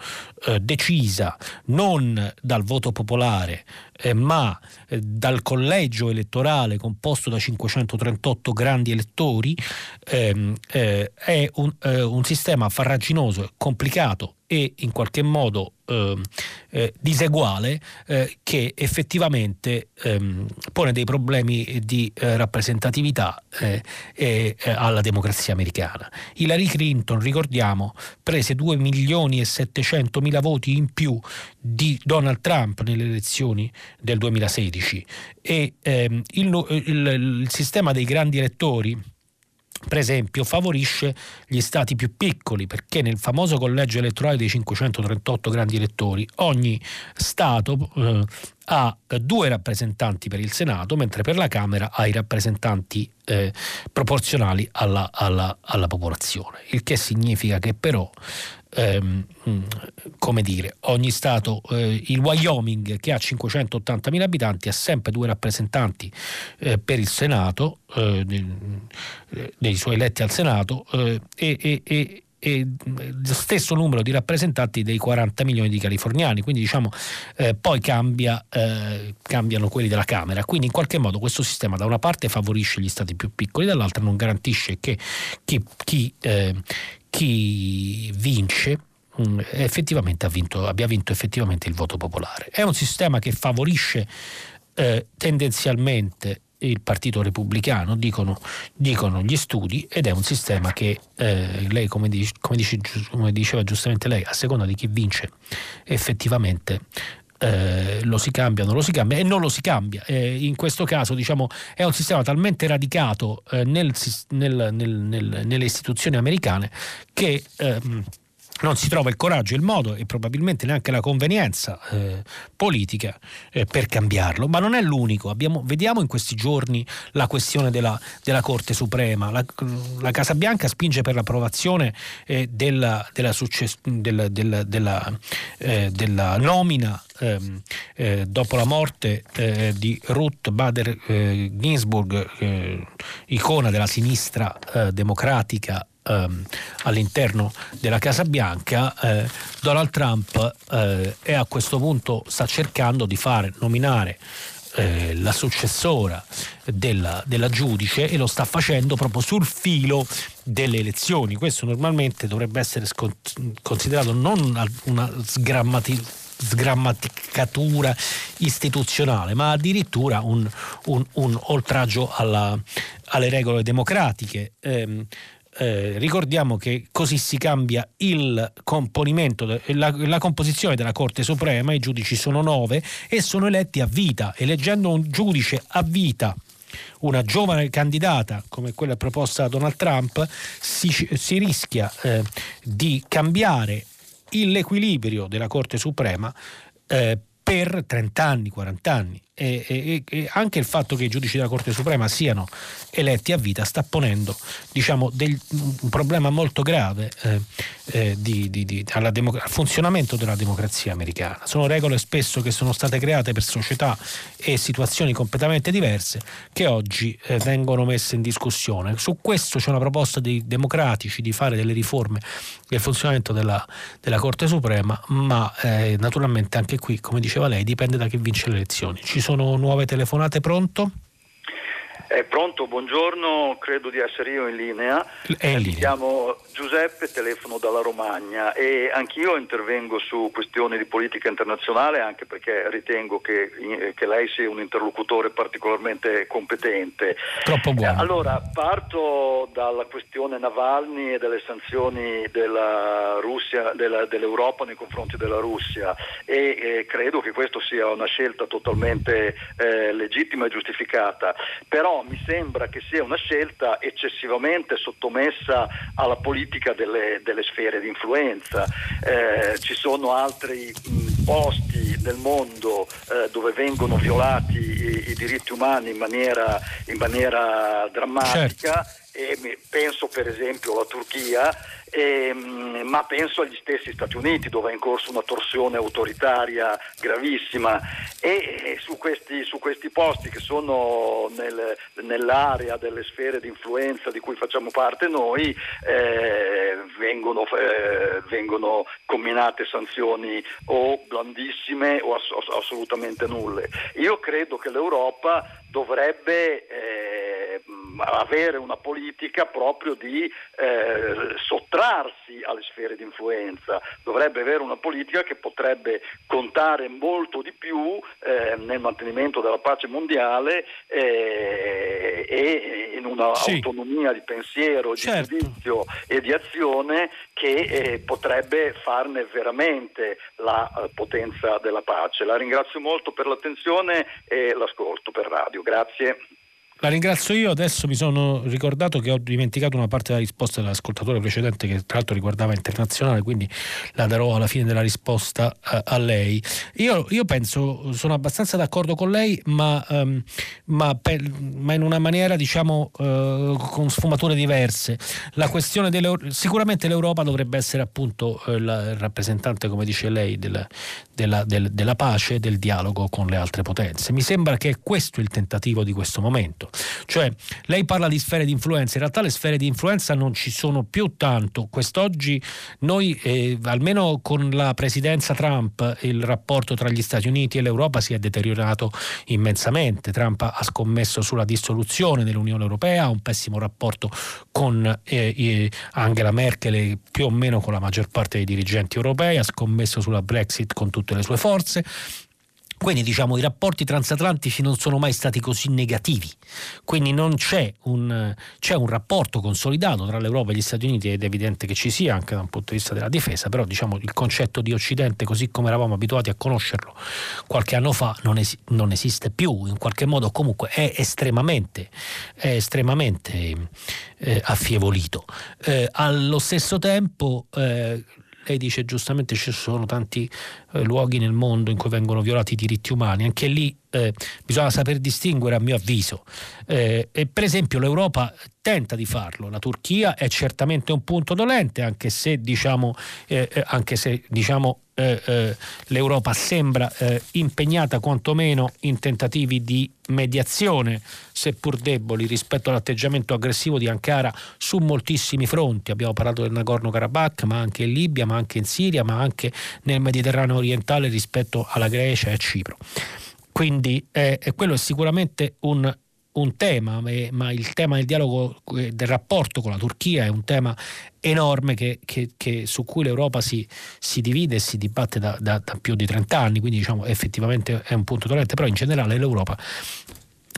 eh, decisa non dal voto popolare eh, ma eh, dal collegio elettorale composto da 538 grandi elettori ehm, eh, è un, eh, un sistema farraginoso, complicato e in qualche modo eh, eh, diseguale eh, che effettivamente ehm, pone dei problemi di eh, rappresentatività eh, eh, alla democrazia americana. Hillary Clinton, ricordiamo, prese 2 milioni e 700 mila voti in più di Donald Trump nelle elezioni del 2016 e ehm, il, il, il sistema dei grandi elettori per esempio, favorisce gli stati più piccoli perché nel famoso collegio elettorale dei 538 grandi elettori ogni Stato eh, ha due rappresentanti per il Senato, mentre per la Camera ha i rappresentanti eh, proporzionali alla, alla, alla popolazione, il che significa che però ehm, come dire, ogni Stato, eh, il Wyoming che ha 580.000 abitanti ha sempre due rappresentanti eh, per il Senato, eh, dei suoi eletti al Senato eh, e, e, e e lo stesso numero di rappresentanti dei 40 milioni di californiani, quindi diciamo eh, poi cambia, eh, cambiano quelli della Camera, quindi in qualche modo questo sistema da una parte favorisce gli stati più piccoli, dall'altra non garantisce che chi, chi, eh, chi vince mm, effettivamente vinto, abbia vinto effettivamente il voto popolare. È un sistema che favorisce eh, tendenzialmente il Partito Repubblicano, dicono, dicono, gli studi, ed è un sistema che eh, lei, come, dice, come, dice, come, diceva giustamente lei, a seconda di chi vince effettivamente eh, lo si cambia, non lo si cambia e non lo si cambia. Eh, in questo caso diciamo, è un sistema talmente radicato eh, nel, nel, nel, nelle istituzioni americane che ehm, non si trova il coraggio, il modo e probabilmente neanche la convenienza eh, politica eh, per cambiarlo. Ma non è l'unico. Abbiamo, vediamo in questi giorni la questione della, della Corte Suprema. La, la, Casa Bianca spinge per l'approvazione eh, della, della, success- eh, della nomina ehm, eh, dopo la morte eh, di Ruth Bader Ginsburg, icona della sinistra democratica ehm, all'interno della Casa Bianca, eh, Donald Trump eh, è a questo punto sta cercando di fare nominare eh, la successora della, della, giudice e lo sta facendo proprio sul filo delle elezioni. Questo normalmente dovrebbe essere scont- considerato non una sgrammati- sgrammaticatura istituzionale, ma addirittura un, un, un oltraggio alla, alle regole democratiche. Eh, eh, ricordiamo che così si cambia il componimento, la, la, composizione della Corte Suprema, i giudici sono nove e sono eletti a vita. Eleggendo un giudice a vita una giovane candidata come quella proposta da Donald Trump si, si rischia eh, di cambiare l'equilibrio della Corte Suprema eh, per 30 anni, 40 anni e, e, e, anche il fatto che i giudici della Corte Suprema siano eletti a vita sta ponendo diciamo, del, un problema molto grave eh, eh, di, di, di, al funzionamento della democrazia americana. Sono regole spesso che sono state create per società e situazioni completamente diverse che oggi eh, vengono messe in discussione. Su questo c'è una proposta dei democratici di fare delle riforme del funzionamento della, della Corte Suprema, ma eh, naturalmente anche qui, come diceva lei, dipende da chi vince le elezioni. Ci sono nuove telefonate, pronto? È pronto, buongiorno, credo di essere io in linea. È in linea. Mi chiamo Giuseppe, telefono dalla Romagna e anch'io intervengo su questioni di politica internazionale anche perché ritengo che, eh, che lei sia un interlocutore particolarmente competente. Troppo buono. Allora, parto dalla questione Navalny e delle sanzioni della Russia, della, dell'Europa nei confronti della Russia e eh, credo che questa sia una scelta totalmente eh, legittima e giustificata. Però mi sembra che sia una scelta eccessivamente sottomessa alla politica delle, delle sfere di influenza. Eh, ci sono altri mh, posti nel mondo eh, dove vengono violati i, i, diritti umani in maniera, in maniera drammatica. Certo. E penso per esempio alla Turchia ehm, ma penso agli stessi Stati Uniti dove è in corso una torsione autoritaria gravissima e su questi, su questi posti che sono nel, nell'area delle sfere di influenza di cui facciamo parte noi eh, vengono, eh, vengono, combinate sanzioni o blandissime o ass- assolutamente nulle. Io credo che l'Europa dovrebbe eh, avere una politica proprio di eh, sottrarsi alle sfere di influenza, dovrebbe avere una politica che potrebbe contare molto di più eh, nel mantenimento della pace mondiale eh, e in un'autonomia sì. di pensiero, di certo. giudizio e di azione che eh, potrebbe farne veramente la uh, potenza della pace. La ringrazio molto per l'attenzione e l'ascolto per radio. Grazie. La ringrazio io, adesso mi sono ricordato che ho dimenticato una parte della risposta dell'ascoltatore precedente che tra l'altro riguardava internazionale, quindi la darò alla fine della risposta a, eh, a lei. Io, io, penso, sono abbastanza d'accordo con lei, ma, um, ma, per, ma in una maniera diciamo uh, con sfumature diverse. La questione sicuramente l'Europa dovrebbe essere appunto uh, il rappresentante, come dice lei, del, della, del, della pace e del dialogo con le altre potenze. Mi sembra che questo è il tentativo di questo momento. Cioè, lei parla di sfere di influenza, in realtà le sfere di influenza non ci sono più tanto. Quest'oggi noi, eh, almeno con la presidenza Trump, il rapporto tra gli Stati Uniti e l'Europa si è deteriorato immensamente. Trump ha scommesso sulla dissoluzione dell'Unione Europea, ha un pessimo rapporto con eh, Angela Merkel più o meno con la maggior parte dei dirigenti europei, ha scommesso sulla Brexit con tutte le sue forze quindi diciamo i rapporti transatlantici non sono mai stati così negativi, quindi non c'è un, c'è un, rapporto consolidato tra l'Europa e gli Stati Uniti ed è evidente che ci sia anche da un punto di vista della difesa, però diciamo il concetto di Occidente così come eravamo abituati a conoscerlo qualche anno fa non, es- non esiste più, in qualche modo comunque è estremamente, è estremamente eh, affievolito. Eh, allo stesso tempo eh, lei dice giustamente ci sono tanti eh, luoghi nel mondo in cui vengono violati i diritti umani, anche lì eh, bisogna saper distinguere a mio avviso. Eh, e per esempio l'Europa tenta di farlo, la Turchia è certamente un punto dolente, anche se diciamo, eh, eh anche se, diciamo l'Europa sembra impegnata quantomeno in tentativi di mediazione, seppur deboli, rispetto all'atteggiamento aggressivo di Ankara su moltissimi fronti. Abbiamo parlato del Nagorno-Karabakh, ma anche in Libia, ma anche in Siria, ma anche nel Mediterraneo orientale rispetto alla Grecia e a Cipro. Quindi eh, quello è sicuramente un, un tema, ma il tema del dialogo, eh, del rapporto con la Turchia è un tema enorme che, che, che su cui l'Europa si, si, divide e si dibatte da, da, da, più di 30 anni, quindi diciamo effettivamente è un punto dolente, però in generale l'Europa,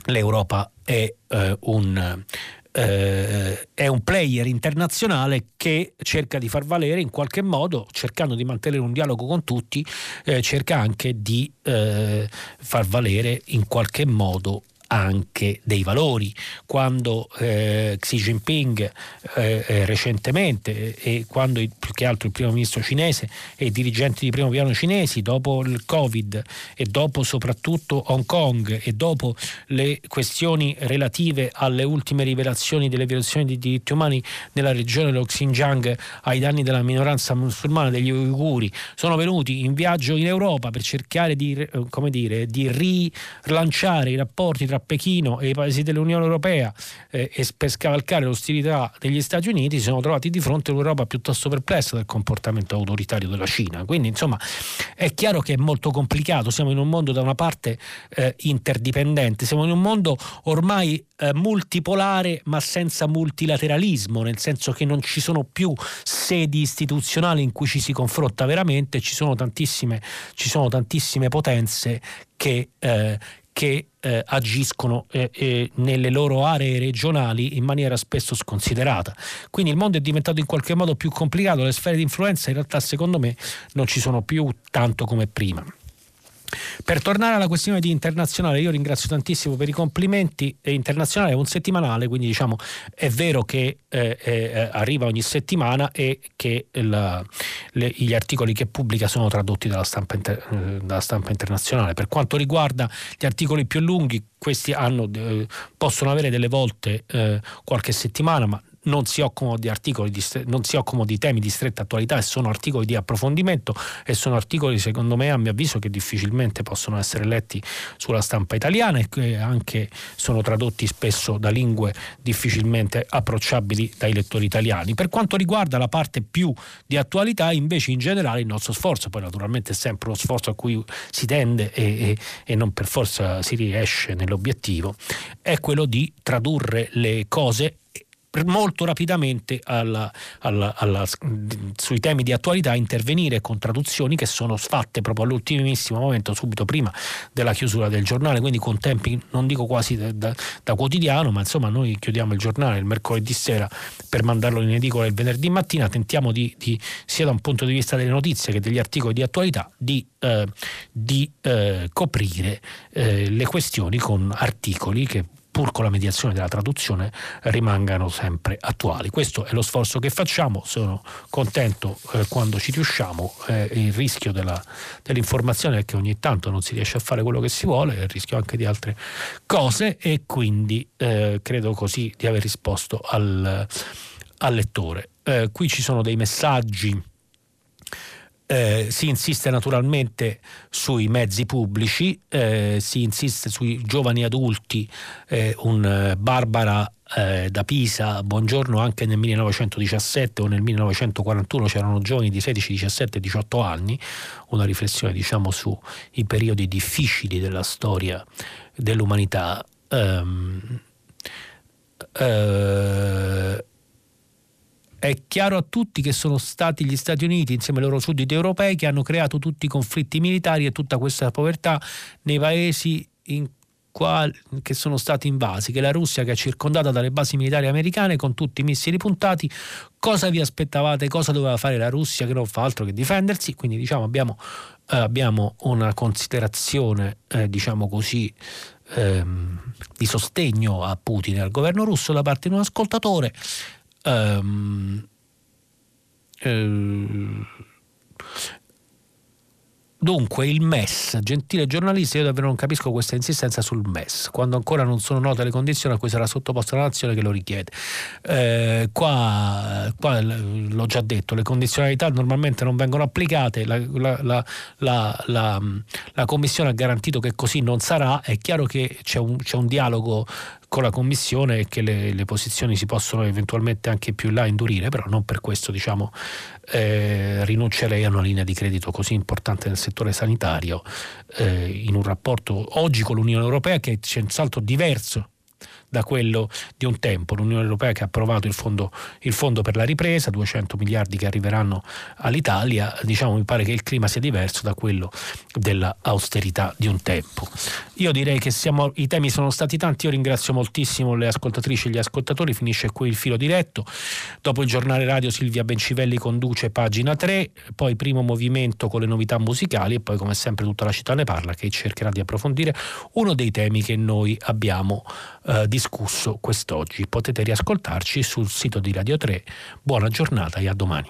l'Europa è eh, un, eh, è un player internazionale che cerca di far valere in qualche modo, cercando di mantenere un dialogo con tutti, eh, cerca anche di eh, far valere in qualche modo anche dei valori. Quando eh, Xi Jinping eh, eh, recentemente e quando il, più che altro il primo ministro cinese e i dirigenti di primo piano cinesi dopo il Covid e dopo soprattutto Hong Kong e dopo le questioni relative alle ultime rivelazioni delle violazioni dei diritti umani nella regione dello Xinjiang ai danni della minoranza musulmana degli uiguri sono venuti in viaggio in Europa per cercare di, eh, dire, di rilanciare i rapporti tra Pechino e i paesi dell'Unione Europea eh, e per scavalcare l'ostilità degli Stati Uniti si sono trovati di fronte a un'Europa piuttosto perplessa del comportamento autoritario della Cina. Quindi insomma è chiaro che è molto complicato, siamo in un mondo da una parte eh, interdipendente, siamo in un mondo ormai eh, multipolare ma senza multilateralismo, nel senso che non ci sono più sedi istituzionali in cui ci si confronta veramente, ci sono tantissime, ci sono tantissime potenze che, eh, che eh, agiscono eh, eh, nelle loro aree regionali in maniera spesso sconsiderata. Quindi il mondo è diventato in qualche modo più complicato, le sfere di influenza in realtà secondo me non ci sono più tanto come prima. Per tornare alla questione di internazionale, io ringrazio tantissimo per i complimenti. Internazionale è un settimanale, quindi diciamo è vero che eh, eh, arriva ogni settimana e che la, le, gli articoli che pubblica sono tradotti dalla stampa, inter, eh, dalla stampa, internazionale. Per quanto riguarda gli articoli più lunghi, questi hanno, eh, possono avere delle volte eh, qualche settimana, ma non si occupano di articoli di, non si occupano di temi di stretta attualità e sono articoli di approfondimento e sono articoli secondo me a mio avviso che difficilmente possono essere letti sulla stampa italiana e che anche sono tradotti spesso da lingue difficilmente approcciabili dai lettori italiani. Per quanto riguarda la parte più di attualità invece in generale il nostro sforzo, poi naturalmente è sempre uno sforzo a cui si tende e, e, e non per forza si riesce nell'obiettivo, è quello di tradurre le cose molto rapidamente alla, alla, alla, sui temi di attualità intervenire con traduzioni che sono fatte proprio all'ultimissimo momento, subito prima della chiusura del giornale, quindi con tempi non dico quasi da, da, da quotidiano, ma insomma noi chiudiamo il giornale il mercoledì sera per mandarlo in edicola il venerdì mattina, tentiamo di, di, sia da un punto di vista delle notizie che degli articoli di attualità di, eh, di eh, coprire eh, le questioni con articoli che pur con la mediazione della traduzione, rimangano sempre attuali. Questo è lo sforzo che facciamo, sono contento eh, quando ci riusciamo, eh, il rischio della, dell'informazione è che ogni tanto non si riesce a fare quello che si vuole, il rischio anche di altre cose e quindi eh, credo così di aver risposto al, al lettore. Eh, qui ci sono dei messaggi eh, si insiste naturalmente sui mezzi pubblici, eh, si insiste sui giovani adulti, eh, un eh, Barbara eh, da Pisa, buongiorno anche nel 1917 o nel 1941 c'erano giovani di 16, 17, 18 anni, una riflessione diciamo sui periodi difficili della storia dell'umanità. Um, uh, è chiaro a tutti che sono stati gli Stati Uniti insieme ai loro sudditi europei che hanno creato tutti i conflitti militari e tutta questa povertà nei paesi quali, che sono stati invasi, che la Russia che è circondata dalle basi militari americane con tutti i missili puntati, cosa vi aspettavate, cosa doveva fare la Russia che non fa altro che difendersi, quindi diciamo abbiamo, eh, abbiamo una considerazione eh, diciamo così ehm, di sostegno a Putin e al governo russo da parte di un ascoltatore Um, eh, Dunque il MES, gentile giornalista, io davvero non capisco questa insistenza sul MES, quando ancora non sono note le condizioni a cui sarà sottoposta la nazione che lo richiede. Eh, qua, qua, l'ho già detto, le condizionalità normalmente non vengono applicate, la, la, la, la, Commissione ha garantito che così non sarà, è chiaro che c'è un, c'è un dialogo con la Commissione e che le, le, posizioni si possono eventualmente anche più in là indurire, però non per questo diciamo, eh, rinuncerei a una linea di credito così importante nel settore sanitario eh, in un rapporto oggi con l'Unione Europea che è senz'altro diverso da quello di un tempo. L'Unione Europea che ha approvato il fondo, il fondo per la ripresa, 200 miliardi che arriveranno all'Italia, diciamo mi pare che il clima sia diverso da quello dell'austerità di un tempo. Io direi che siamo, i temi sono stati tanti, io ringrazio moltissimo le ascoltatrici e gli ascoltatori, finisce qui il filo diretto. Dopo il giornale radio Silvia Bencivelli conduce pagina 3, poi primo movimento con le novità musicali e poi come sempre tutta la città ne parla che cercherà di approfondire uno dei temi che noi abbiamo eh, discusso quest'oggi. Potete riascoltarci sul sito di Radio 3. Buona giornata e a domani.